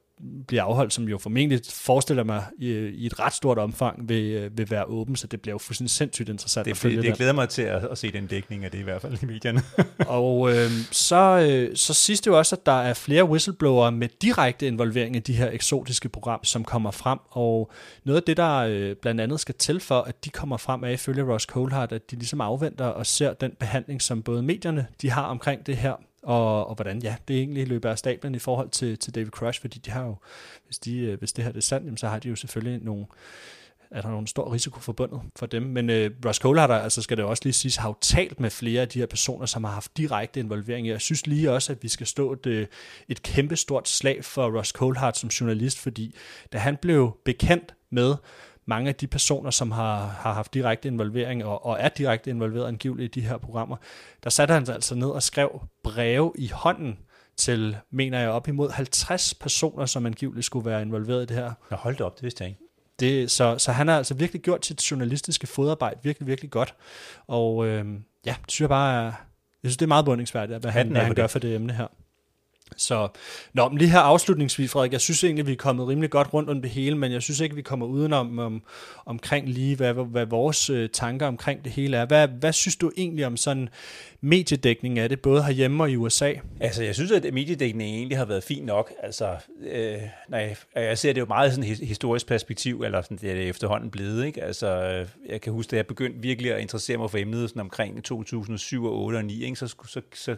blive afholdt, som jo formentlig forestiller mig i, i et ret stort omfang vil, øh, vil være åben, så det bliver jo fuldstændig sindssygt interessant Det, at følge det, det glæder mig til at, at se den dækning af det i hvert fald i medierne. og øh, så, øh, så siges det jo også, at der er flere whistleblowere med direkte involvering i de her eksotiske program, som kommer frem, og noget af det, der øh, blandt andet skal til for, at de kommer frem, er ifølge Ross Coulthard, at de ligesom afventer og ser den behandling, som både medierne de har omkring det her, og, og hvordan ja, det egentlig løber af stablen i forhold til, til David Crush, fordi de har jo, hvis, de, øh, hvis det her det er sandt, jamen, så har de jo selvfølgelig nogle, er der nogen stor risiko forbundet for dem. Men øh, Ross Coulthard, altså skal det også lige siges, har jo talt med flere af de her personer, som har haft direkte involvering. Jeg synes lige også, at vi skal stå et, øh, et kæmpe stort slag for Ross Colehart som journalist, fordi da han blev bekendt med mange af de personer, som har, har haft direkte involvering og, og er direkte involveret angiveligt i de her programmer, der satte han sig altså ned og skrev breve i hånden til, mener jeg, op imod 50 personer, som angiveligt skulle være involveret i det her. Nå, hold det op, det vidste jeg ikke. Det, så, så han har altså virkelig gjort sit journalistiske fodarbejde virkelig, virkelig godt. Og øh, ja, det synes jeg bare er, jeg synes, det er meget beundringsværdigt, hvad han, hvad han gør for det emne her. Så, nå, men lige her afslutningsvis, Frederik, jeg synes egentlig, vi er kommet rimelig godt rundt om det hele, men jeg synes ikke, vi kommer udenom om, omkring lige, hvad, hvad vores øh, tanker omkring det hele er. Hvad, hvad synes du egentlig om sådan mediedækning af det, både herhjemme og i USA? Altså, jeg synes, at mediedækningen egentlig har været fin nok. Altså, øh, når jeg, jeg ser det jo meget i sådan et historisk perspektiv, eller sådan, det er det efterhånden blevet, ikke? Altså, øh, jeg kan huske, at jeg begyndte virkelig at interessere mig for emnet sådan omkring 2007 og 8 og 9, ikke? Så, så, så,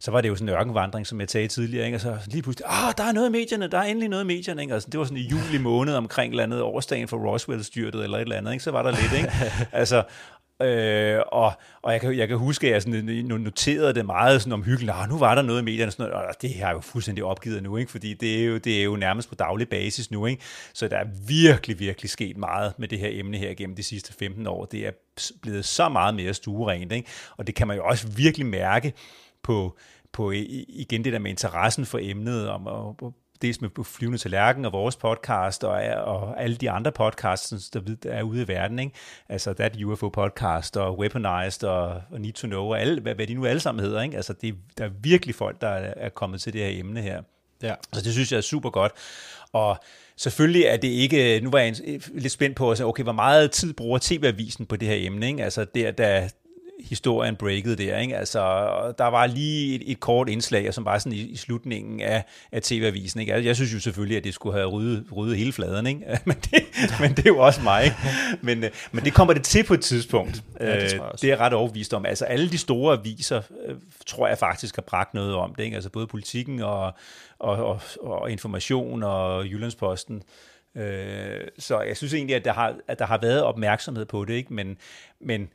så var det jo sådan en ørkenvandring, som jeg sagde tidligere, ikke? og så lige pludselig, ah, der er noget i medierne, der er endelig noget i medierne, ikke? Altså, det var sådan i juli måned omkring eller andet årsdagen for Roswell-styrtet, eller et eller andet, ikke? så var der lidt, ikke? altså, Øh, og og jeg, kan, jeg kan huske, at jeg sådan, noterede det meget sådan omhyggeligt. Ah, nu var der noget i medierne, sådan noget, og det har jeg jo fuldstændig opgivet nu, ikke? fordi det er, jo, det er jo nærmest på daglig basis nu. Ikke? Så der er virkelig, virkelig sket meget med det her emne her gennem de sidste 15 år. Det er blevet så meget mere stuerent, ikke? og det kan man jo også virkelig mærke på, på igen det der med interessen for emnet, om at, dels med Flyvende til Lærken og vores podcast, og, og alle de andre podcasts, der er ude i verden. Ikke? Altså That UFO Podcast, og Weaponized, og, og Need to Know, og alle, hvad, hvad de nu alle sammen hedder. Ikke? Altså det, der er virkelig folk, der er kommet til det her emne her. Ja. Så det synes jeg er super godt. Og selvfølgelig er det ikke, nu var jeg lidt spændt på, at okay, hvor meget tid bruger TV-avisen på det her emne, ikke? Altså der, der, historien breaket der. Ikke? Altså, der var lige et, et kort indslag, som var sådan i, i slutningen af, af TV-avisen. Ikke? Altså, jeg synes jo selvfølgelig, at det skulle have ryddet, ryddet hele fladen, ikke? men, det, men det er jo også mig. Ikke? Men, øh, men det kommer det til på et tidspunkt. Ja, det, øh, det er jeg ret overbevist om. Altså alle de store aviser, øh, tror jeg faktisk har bragt noget om det. Ikke? Altså både politikken og, og, og, og information og Jyllandsposten. så jeg synes egentlig, at der har, at der har været opmærksomhed på det, ikke? Men, men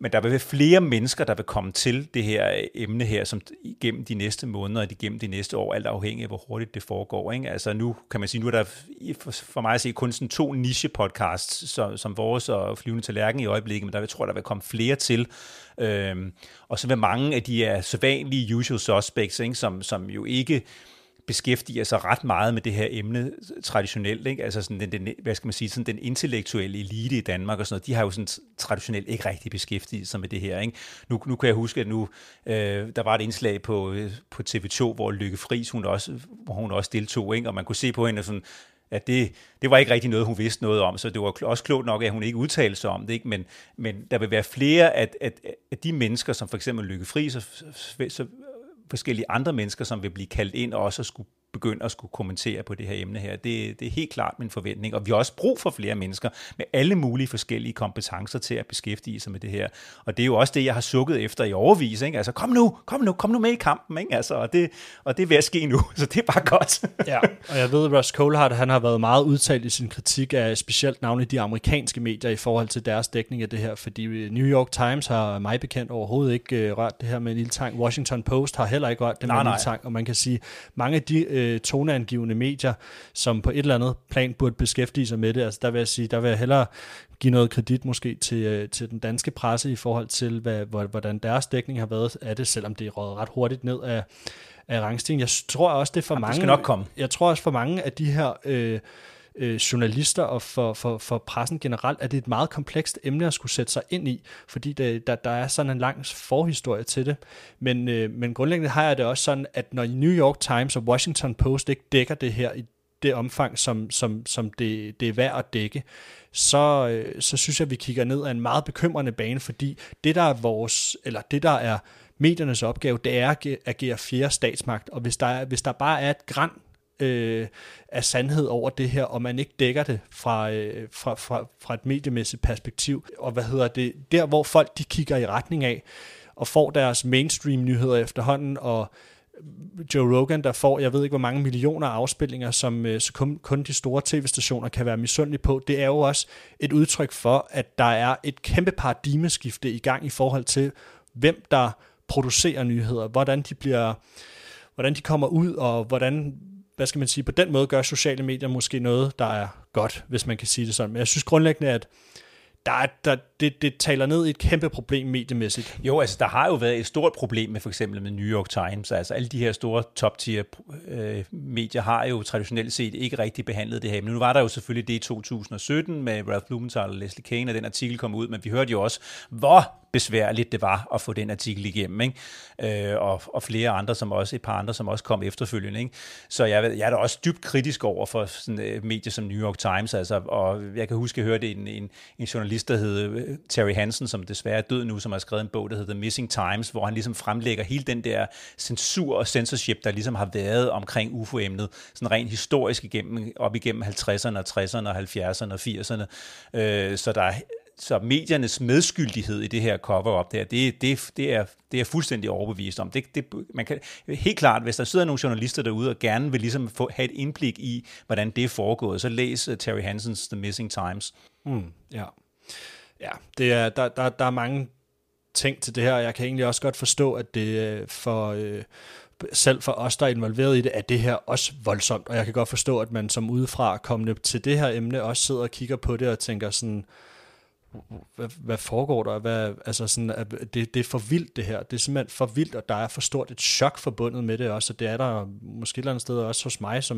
men der vil være flere mennesker, der vil komme til det her øh, emne her, som gennem de næste måneder og gennem de næste år, alt afhængig af, hvor hurtigt det foregår. Ikke? Altså nu kan man sige, nu er der for mig at se kun sådan to niche-podcasts, som, som vores og Flyvende til Lærken i øjeblikket, men der vil, tror jeg, der vil komme flere til. Øhm, og så vil mange af de er sædvanlige usual suspects, ikke? Som, som jo ikke beskæftiger sig ret meget med det her emne traditionelt, ikke? altså sådan den, den, hvad skal man sige, sådan den intellektuelle elite i Danmark og sådan noget, de har jo sådan traditionelt ikke rigtig beskæftiget sig med det her. Ikke? Nu, nu kan jeg huske, at nu, øh, der var et indslag på, øh, på TV2, hvor Lykke Friis, hun også, hvor hun også deltog, ikke? og man kunne se på hende sådan, at det, det var ikke rigtig noget, hun vidste noget om, så det var også klogt nok, at hun ikke udtalte sig om det, ikke? Men, men der vil være flere af, at, at de mennesker, som for eksempel Lykke Friis, så, så forskellige andre mennesker, som vil blive kaldt ind og også skulle begynde at skulle kommentere på det her emne her. Det, det er helt klart min forventning, og vi har også brug for flere mennesker med alle mulige forskellige kompetencer til at beskæftige sig med det her. Og det er jo også det, jeg har sukket efter i overvis. Ikke? Altså, kom nu, kom nu, kom nu med i kampen. Ikke? Altså, og, det, og det er ved at ske nu, så det er bare godt. ja, og jeg ved, at Russ Colehart, han har været meget udtalt i sin kritik af specielt navnet de amerikanske medier i forhold til deres dækning af det her, fordi New York Times har mig bekendt overhovedet ikke uh, rørt det her med en lille tang. Washington Post har heller ikke rørt det med en lille tang, og man kan sige, mange af de uh, toneangivende medier, som på et eller andet plan burde beskæftige sig med det. Altså der vil jeg sige, der vil jeg hellere give noget kredit måske til, øh, til den danske presse i forhold til, hvad, hvordan deres dækning har været af det, selvom det er røget ret hurtigt ned af, af rangstigen. Jeg tror også, det er for Jamen, mange... Det skal nok komme. Jeg tror også for mange af de her... Øh, øh, journalister og for, for, for pressen generelt, at det er et meget komplekst emne at skulle sætte sig ind i, fordi det, der, der er sådan en lang forhistorie til det. Men, øh, men grundlæggende har jeg det også sådan, at når New York Times og Washington Post ikke dækker det her i det omfang, som, som, som det, det er værd at dække, så, øh, så synes jeg, at vi kigger ned af en meget bekymrende bane, fordi det, der er vores, eller det, der er mediernes opgave, det er at agere fjerde statsmagt, og hvis der, hvis der bare er et græn øh, af sandhed over det her, og man ikke dækker det fra, øh, fra, fra, fra et mediemæssigt perspektiv. Og hvad hedder det? Der, hvor folk de kigger i retning af, og får deres mainstream nyheder efterhånden, og Joe Rogan, der får, jeg ved ikke hvor mange millioner afspillinger, som øh, så kun, kun de store tv-stationer kan være misundelige på, det er jo også et udtryk for, at der er et kæmpe paradigmeskifte i gang i forhold til, hvem der producerer nyheder, hvordan de bliver, hvordan de kommer ud, og hvordan hvad skal man sige, på den måde gør sociale medier måske noget, der er godt, hvis man kan sige det sådan. Men jeg synes grundlæggende, at der, er, der, det, det taler ned i et kæmpe problem mediemæssigt. Jo, altså der har jo været et stort problem med for eksempel med New York Times. Altså alle de her store top-tier øh, medier har jo traditionelt set ikke rigtig behandlet det her. Men nu var der jo selvfølgelig det i 2017 med Ralph Blumenthal og Leslie Kane, og den artikel kom ud, men vi hørte jo også, hvor besværligt det var at få den artikel igennem, ikke? Øh, og, og flere andre, som også, et par andre, som også kom efterfølgende. Ikke? Så jeg, jeg er da også dybt kritisk over for sådan øh, et medie som New York Times, altså, og jeg kan huske, at jeg hørte en, en, en journalist, der hed øh, Terry Hansen, som desværre er død nu, som har skrevet en bog, der hedder The Missing Times, hvor han ligesom fremlægger hele den der censur og censorship, der ligesom har været omkring UFO-emnet, sådan rent historisk igennem, op igennem 50'erne og 60'erne og 70'erne og 80'erne. Øh, så der er så mediernes medskyldighed i det her cover-up der, det, det, det, er, det er fuldstændig overbevist om. Det, det, man kan, helt klart, hvis der sidder nogle journalister derude og gerne vil ligesom få, have et indblik i, hvordan det er foregået, så læs uh, Terry Hansens The Missing Times. Mm, ja, ja det er, der, der, der er mange ting til det her, og jeg kan egentlig også godt forstå, at det øh, for... Øh, selv for os, der er involveret i det, er det her også voldsomt, og jeg kan godt forstå, at man som udefra kommende til det her emne også sidder og kigger på det og tænker sådan, hvad, hvad foregår der? Hvad, altså sådan, at det, det er for vildt det her. Det er simpelthen for vildt, og der er for stort et chok forbundet med det også, og det er der måske et eller andet sted også hos mig, som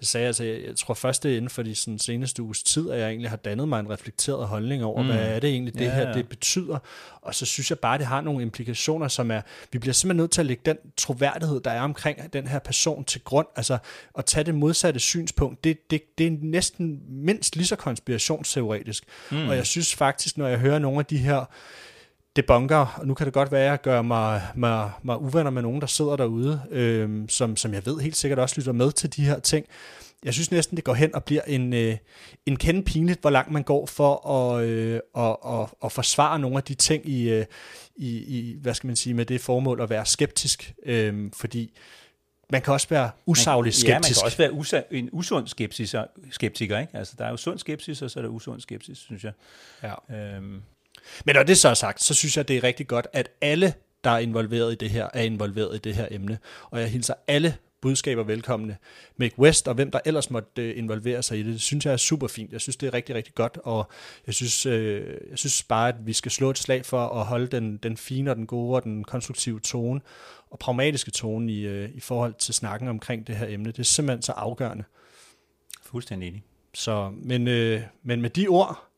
jeg sagde, altså jeg, jeg tror først det er inden for de sådan, seneste uges tid, at jeg egentlig har dannet mig en reflekteret holdning over, mm. hvad er det egentlig, det ja, her det betyder, og så synes jeg bare, det har nogle implikationer, som er, vi bliver simpelthen nødt til at lægge den troværdighed, der er omkring den her person til grund, altså at tage det modsatte synspunkt, det, det, det er næsten mindst lige så konspirationsteoretisk, mm. og jeg synes faktisk, når jeg hører nogle af de her debunker, og nu kan det godt være, at jeg gør mig, mig, mig uvenner med nogen, der sidder derude, øh, som, som jeg ved helt sikkert også lytter med til de her ting. Jeg synes næsten, det går hen og bliver en, øh, en kende pinligt, hvor langt man går for at, øh, at, at, at forsvare nogle af de ting i, øh, i, i, hvad skal man sige, med det formål at være skeptisk, øh, fordi man kan også være usaglig skeptisk. Ja, man kan også være usa- en usund skepsis, skeptiker. Ikke? Altså, der er jo sund skepsis, og så er der usund skepsis, synes jeg. Ja. Øhm. Men når det så er sagt, så synes jeg, det er rigtig godt, at alle, der er involveret i det her, er involveret i det her emne. Og jeg hilser alle budskaber velkomne. Make West og hvem der ellers måtte øh, involvere sig i det, det synes jeg er super fint. Jeg synes, det er rigtig, rigtig godt, og jeg synes, øh, jeg synes bare, at vi skal slå et slag for at holde den, den fine og den gode og den konstruktive tone og pragmatiske tone i, øh, i forhold til snakken omkring det her emne. Det er simpelthen så afgørende. Fuldstændig enig. Så, men, øh, men med de ord,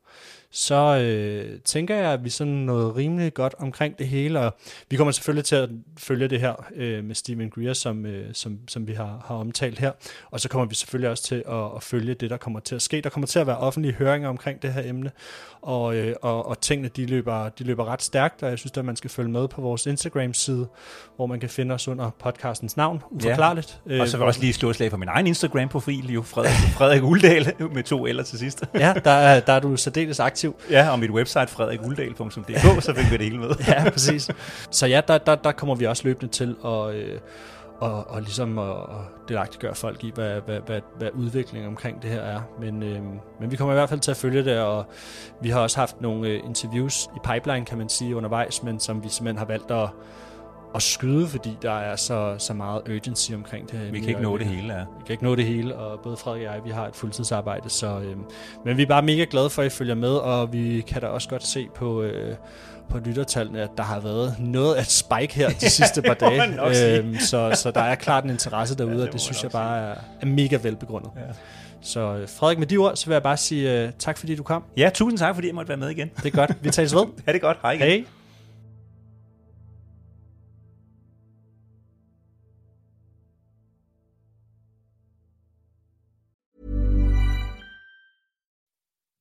så øh, tænker jeg, at vi sådan noget rimelig godt omkring det hele, og vi kommer selvfølgelig til at følge det her øh, med Stephen Greer, som, øh, som, som vi har, har omtalt her, og så kommer vi selvfølgelig også til at, at følge det, der kommer til at ske. Der kommer til at være offentlige høringer omkring det her emne, og, øh, og, og tingene de løber, de løber ret stærkt, og jeg synes, at man skal følge med på vores Instagram-side, hvor man kan finde os under podcastens navn, uforklarligt. Ja. Og så vil jeg også lige slå et slag for min egen Instagram-profil, jo Frederik, Frederik Uldal med to eller til sidst. ja, der er, der er du særdeles aktiv. Ja, og mit website fredrikuldal.dk, så fik vi det hele med. ja, præcis. Så ja, der, der, der kommer vi også løbende til at... Øh, og, og ligesom at, at delagtiggøre folk i, hvad, hvad, hvad, hvad udviklingen omkring det her er. Men, øh, men vi kommer i hvert fald til at følge det, og vi har også haft nogle øh, interviews i pipeline, kan man sige, undervejs, men som vi simpelthen har valgt at, at skyde, fordi der er så, så meget urgency omkring det her. Vi kan ikke nå det hele, ja. Vi kan ikke nå det hele, og både Frederik og jeg, vi har et fuldtidsarbejde, så, øh, men vi er bare mega glade for, at I følger med, og vi kan da også godt se på... Øh, på lyttertallene, at der har været noget af et spike her de sidste par dage. Øhm, så, så der er klart en interesse derude, ja, det og det synes jeg bare er, er mega velbegrundet. Ja. Så øh, Frederik, med de ord, så vil jeg bare sige uh, tak, fordi du kom. Ja, tusind tak, fordi jeg måtte være med igen. Det er godt. Vi tages ved. ja, det er godt. Hej igen. Hej.